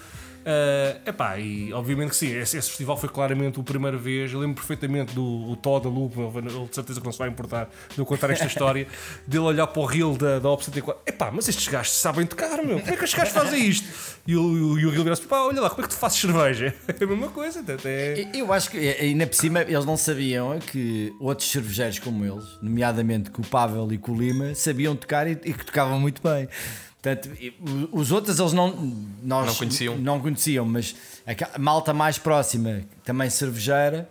Ah, epá, e obviamente que sim, esse, esse festival foi claramente a primeira vez. Eu lembro perfeitamente do o Todd, a Lupo, ele de certeza que não se vai importar de eu contar esta história, [laughs] dele olhar para o reel da, da Op 74. Epá, mas estes gajos sabem tocar, meu, como é que estes gajos fazem isto? E o, e o reel virou-se, pá, olha lá, como é que tu fazes cerveja? [laughs] É a mesma coisa, até. Eu acho que, e- ainda por cima, eles não sabiam que outros cervejeiros como eles, nomeadamente com o Pavel e com o Lima, sabiam tocar e, e que tocavam muito bem. Portanto, os outros eles não, nós Não conheciam. não conheciam, mas a malta mais próxima, também cervejeira,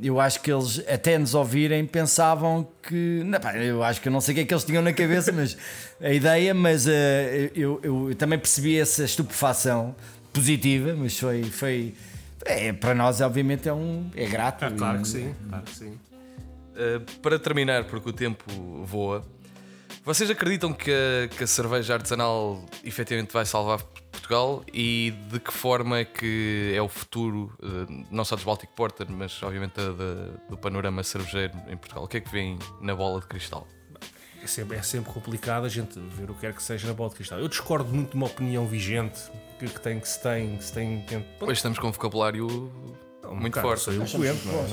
eu acho que eles, até nos ouvirem, pensavam que. Não, pá, eu acho que eu não sei o que é que eles tinham na cabeça, mas a ideia, mas eh, eu, eu também percebi essa estupefação positiva, mas foi. foi é, para nós, obviamente, é, um, é grato. Ah, claro e- que sim, claro que sim. Uh, para terminar, porque o tempo voa, vocês acreditam que a, que a cerveja artesanal efetivamente vai salvar Portugal e de que forma é que é o futuro, uh, não só dos Baltic Porter, mas obviamente da- da- do panorama cervejeiro em Portugal? O que é que vem na bola de cristal? É sempre, é sempre complicado a gente ver o que quer que seja na bola de cristal. Eu discordo muito de uma opinião vigente que, que tem que se tem, que se tem, Hoje estamos com um vocabulário muito cara, forte. Sou eu não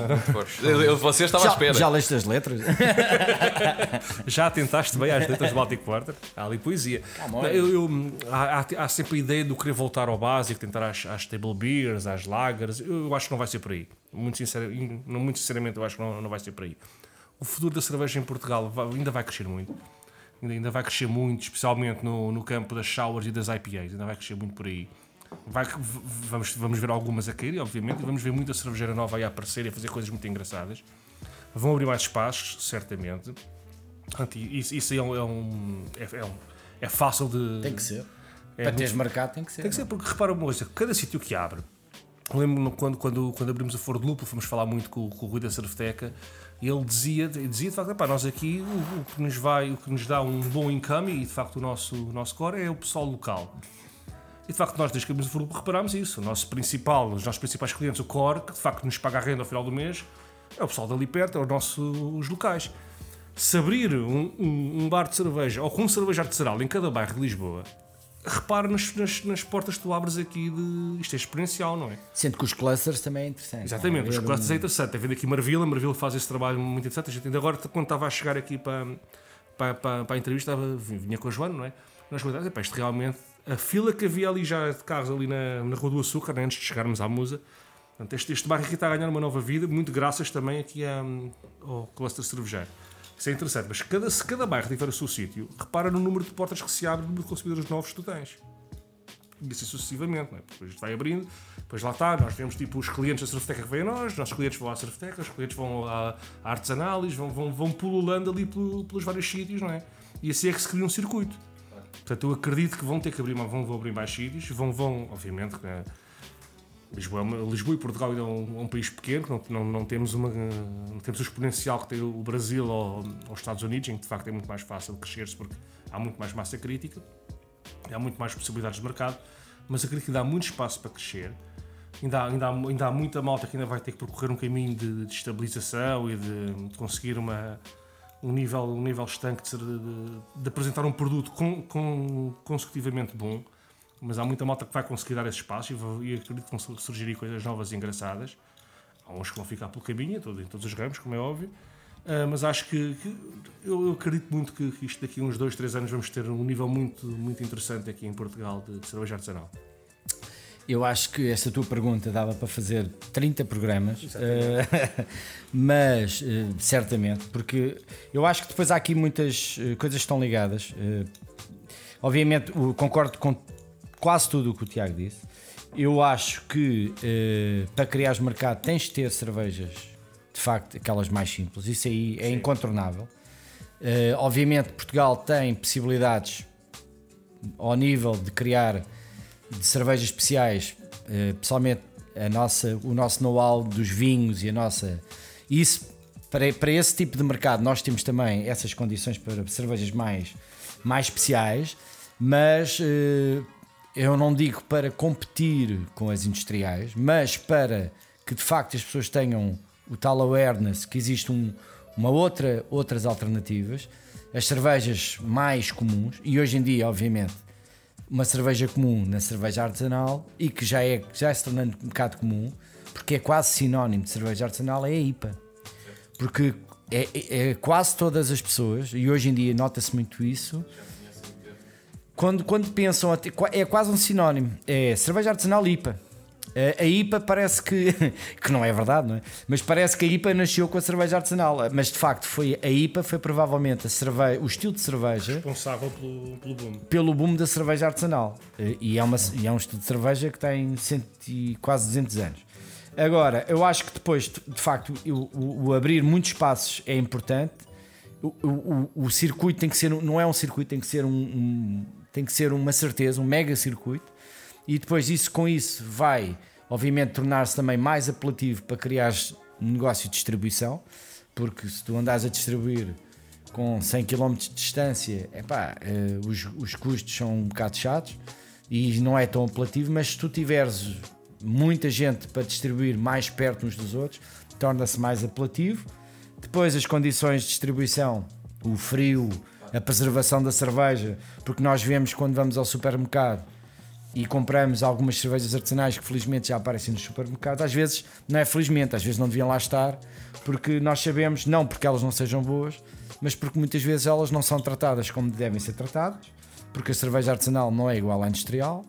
é? Muito forte. Você estava à Já, espera. já leste as letras? [laughs] Já tentaste bem às letras do Baltic Porter? Há ali poesia. Não, eu, eu- há, há- sempre a ideia do querer voltar ao básico, tentar às, às table beers, às lagers. Eu, eu acho que não vai ser por aí. Muito, sincero, não- muito sinceramente, eu acho que não, não vai ser por aí. O futuro da cerveja em Portugal vai- ainda vai crescer muito. Ainda, ainda vai crescer muito, especialmente no, no campo das showers e das IPAs. Ainda vai crescer muito por aí. Vai, vamos, vamos ver algumas a cair, obviamente, e vamos ver muita cervejeira nova aí a aparecer e a fazer coisas muito engraçadas. Vão abrir mais espaços, certamente. Portanto, isso, isso aí é um, é, um, é, é um- é fácil de. Tem que ser. É Para muito- teres mercado, tem que ser. Tem que ser, porque repara uma coisa: cada sítio que abre. Lembro-me quando, quando, quando abrimos a Foro de Lupo, fomos falar muito com, o- com o Rui da Cerveteca e ele dizia, dizia de facto: "Epá, nós aqui o, o que nos vai, o que nos dá um bom income e de facto o nosso, o nosso core é o pessoal local. E de facto, nós desde que abrimos de Lupo reparámos isso. O nosso principal, os nossos principais clientes, o core, que de facto nos paga a renda ao final do mês, é o pessoal dali perto, é o nosso, os locais. Se abrir um, um, um bar de cerveja ou com um cerveja artesanal em cada bairro de Lisboa, repara nas, nas, nas portas que tu abres aqui de. Isto é exponencial, não é? Sendo que os clusters também é interessante. Exatamente, os Haver clusters um- é interessante. Tem vindo aqui Marvila, Marvila faz esse trabalho muito interessante. A gente ainda agora, quando estava a chegar aqui para, para, para, para a entrevista, estava, vinha com a Joana, não é? Nós comentámos, "Epá, isto realmente, a fila que havia ali já de carros ali na, na Rua do Açúcar, né, antes de chegarmos à Musa, portanto, este, este bairro aqui está a ganhar uma nova vida, muito graças também aqui à, ao cluster cervejeiro. Isso é interessante, mas cada, se cada bairro tiver o seu sítio, repara no número de portas que se abrem de consumidores novos que tu tens e assim sucessivamente, não é? Depois vai abrindo, depois lá está, nós temos tipo os clientes da Surfteca que vêm a nós, os nossos clientes vão à Surfteca, os clientes vão à, à Artesanalis, vão, vão, vão pululando ali pelo- pelos vários sítios, não é? E assim é que se cria um circuito. Portanto, eu acredito que vão ter que abrir, vão, vão abrir mais sítios, vão, vão, obviamente, né? Lisboa, é Lisboa e Portugal ainda é um, um país pequeno, não, não, não temos uma, não temos o exponencial que tem o Brasil ou, os Estados Unidos, em que de facto é muito mais fácil crescer-se porque há muito mais massa crítica. há muito mais possibilidades de mercado, mas acredito que há muito espaço para crescer. Ainda há, ainda, há, ainda há muita malta que ainda vai ter que percorrer um caminho de, de estabilização e de, de conseguir uma, um, nível, um nível estanque de, de- de apresentar um produto com, com- consecutivamente bom. Mas há muita malta que vai conseguir dar esse espaço e, e acredito que vão sur- surgir coisas novas e engraçadas. Há uns que vão ficar pelo caminho, em todo- em todos os ramos, como é óbvio. Ah, mas acho que, que eu, eu acredito muito que, que isto daqui a uns 2, 3 anos vamos ter um nível muito, muito interessante aqui em Portugal de, de cerveja artesanal. Eu acho que esta tua pergunta dava para fazer 30 programas, eh, [laughs] mas eh, certamente, porque eu acho que depois há aqui muitas eh, coisas que estão ligadas. obviamente, concordo com quase tudo o que o Tiago disse. Eu acho que para criar mercado tens de ter cervejas, de facto, aquelas mais simples. Isso aí é incontornável. Eh, obviamente, Portugal tem possibilidades ao nível de criar de cervejas especiais, eh, pessoalmente a nossa, o nosso know-how dos vinhos e a nossa. Isso, para, para esse tipo de mercado, nós temos também essas condições para cervejas mais, mais especiais, mas eh, eu não digo para competir com as industriais, mas para que de facto as pessoas tenham o tal awareness que existe um, uma outra, outras alternativas, as cervejas mais comuns, e hoje em dia, obviamente, uma cerveja comum na cerveja artesanal e que já é já se tornando um bocado comum, porque é quase sinónimo de cerveja artesanal, é a IPA. Porque é, é- é quase todas as pessoas, e hoje em dia nota-se muito isso, quando, quando pensam, é quase um sinónimo, é cerveja artesanal IPA. A IPA parece que, [laughs] que não é verdade, não é? Mas parece que a IPA nasceu com a cerveja artesanal. Mas de facto, foi, a IPA foi provavelmente a cerveja, o estilo de cerveja Responsável pelo, pelo boom. pelo boom da cerveja artesanal. E é, uma, e é um estilo de cerveja que tem cento e quase 200 anos. Agora, eu acho que depois, de facto, o, o- o abrir muitos espaços é importante. O, o- circuito tem que ser, não é um circuito, tem que ser um, um- tem que ser uma certeza, um mega circuito. E depois isso, com isso, vai, obviamente, tornar-se também mais apelativo para criar negócio de distribuição, porque se tu andares a distribuir com 100 km de distância, epá, eh, os, os custos são um bocado chatos e não é tão apelativo, mas se tu tiveres muita gente para distribuir mais perto uns dos outros, torna-se mais apelativo. Depois as condições de distribuição, o frio, a preservação da cerveja, porque nós vemos quando vamos ao supermercado e compramos algumas cervejas artesanais que felizmente já aparecem nos supermercados. Às vezes, não é felizmente, às vezes não deviam lá estar, porque nós sabemos, não porque elas não sejam boas, mas porque muitas vezes elas não são tratadas como devem ser tratadas, porque a cerveja artesanal não é igual à industrial,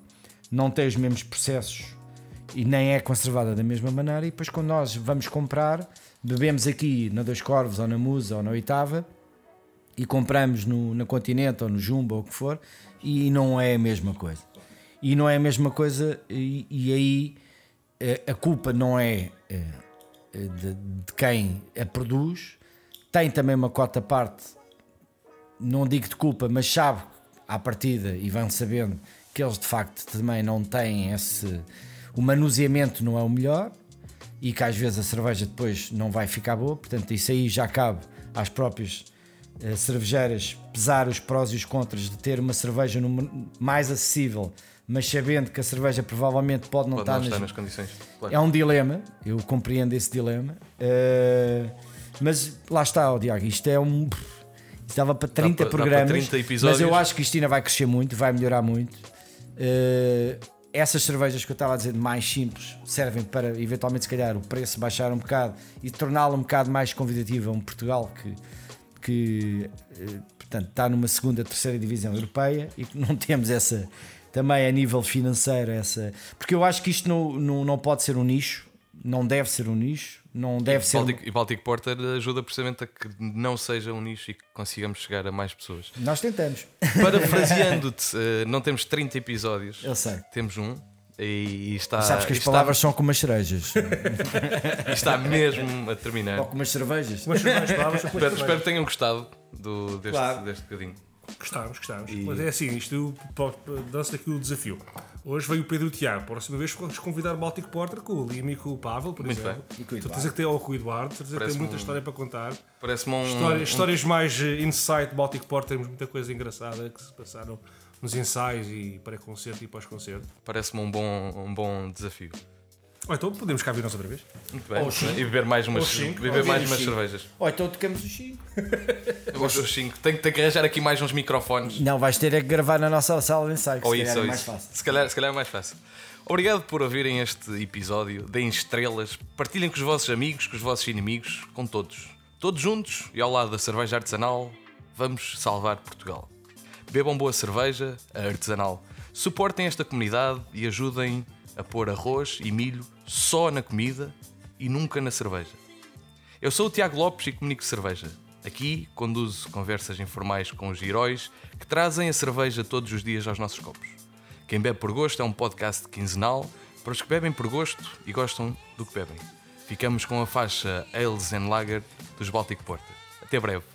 não tem os mesmos processos e nem é conservada da mesma maneira. E depois, quando nós vamos comprar, bebemos aqui na Dois Corvos, ou na Musa, ou na Oitava, e compramos no, na Continente ou no Jumbo ou o que for, e não é a mesma coisa. E não é a mesma coisa, e, e aí eh, a culpa não é eh, eh, de, de quem a produz, tem também uma cota à parte, não digo de culpa, mas sabe à partida e vão sabendo que eles de facto também não têm esse. O manuseamento não é o melhor e que às vezes a cerveja depois não vai ficar boa, portanto, isso aí já cabe às próprias cervejeiras pesar os prós e os contras de ter uma cerveja mais acessível, mas sabendo que a cerveja provavelmente pode não Pode estar não estar nas, nas condições. Claro. é um dilema, eu compreendo esse dilema, eh, mas lá está, ó, Diago, isto é um. Isto dava para 30 para- dá para programas, 30 episódios. mas eu acho que isto ainda vai crescer muito, vai melhorar muito. Eh, essas cervejas que eu estava a dizer, mais simples, servem para eventualmente, se calhar, o preço baixar um bocado e torná-la um bocado mais convidativa a um Portugal que, que eh, portanto, está numa segunda, terceira divisão europeia e que não temos essa também a nível financeiro essa porque eu acho que isto não, não, não pode ser um nicho não deve ser um nicho não deve ser Baltic, e Baltic Porter ajuda precisamente a que não seja um nicho e que consigamos chegar a mais pessoas. nós tentamos Parafraseando-te, [laughs] eh, não temos 30 episódios, eu sei temos um. E está, sabes que as está- palavras são como as cerejas [laughs] está mesmo a terminar. ou como as cervejas Mas mais palavras, são Espero, mais espero que tenham gostado do, deste, Claro. deste bocadinho. Gostávamos, gostávamos. E- Mas é assim, isto dá-se aqui o desafio. Hoje veio o Pedro e o Tiago. Próxima vez vamos convidar o Baltic Porter com o Lima e com o Pavel, por Muito exemplo. E com o Tu Eduardo. tens que ter ou com o Eduardo, tens que Parece-me muita um- história para contar. Parece-me um. Histórias, histórias mais eh, insight Baltic Porter, temos muita coisa engraçada que se passaram nos ensaios e pré-concerto e pós-concerto. Parece-me um bom, um bom desafio. Ou então podemos cá vir nós outra vez. Muito bem. Ou os cinco. E beber mais umas, cinco. beber Ou mais os umas cinco. cervejas. Ou então tocamos os 5. Os, os cinco. Tenho, tenho que arranjar aqui mais uns microfones. Não, vais ter é que gravar na nossa sala de ensaio, que Ou se isso, calhar ou é mais isso. fácil. Se calhar, se calhar é mais fácil. Obrigado por ouvirem este episódio. Deem estrelas. Partilhem com os vossos amigos, com os vossos inimigos, com todos. Todos juntos e ao lado da cerveja artesanal, vamos salvar Portugal. Bebam boa cerveja, a artesanal. Suportem esta comunidade e ajudem a pôr arroz e milho só na comida e nunca na cerveja. Eu sou o Tiago Lopes e comunico cerveja. Aqui conduzo conversas informais com os heróis que trazem a cerveja todos os dias aos nossos copos. Quem bebe por gosto é um podcast quinzenal para os que bebem por gosto e gostam do que bebem. Ficamos com a faixa Ales and Lager dos Baltic Porter. Até breve.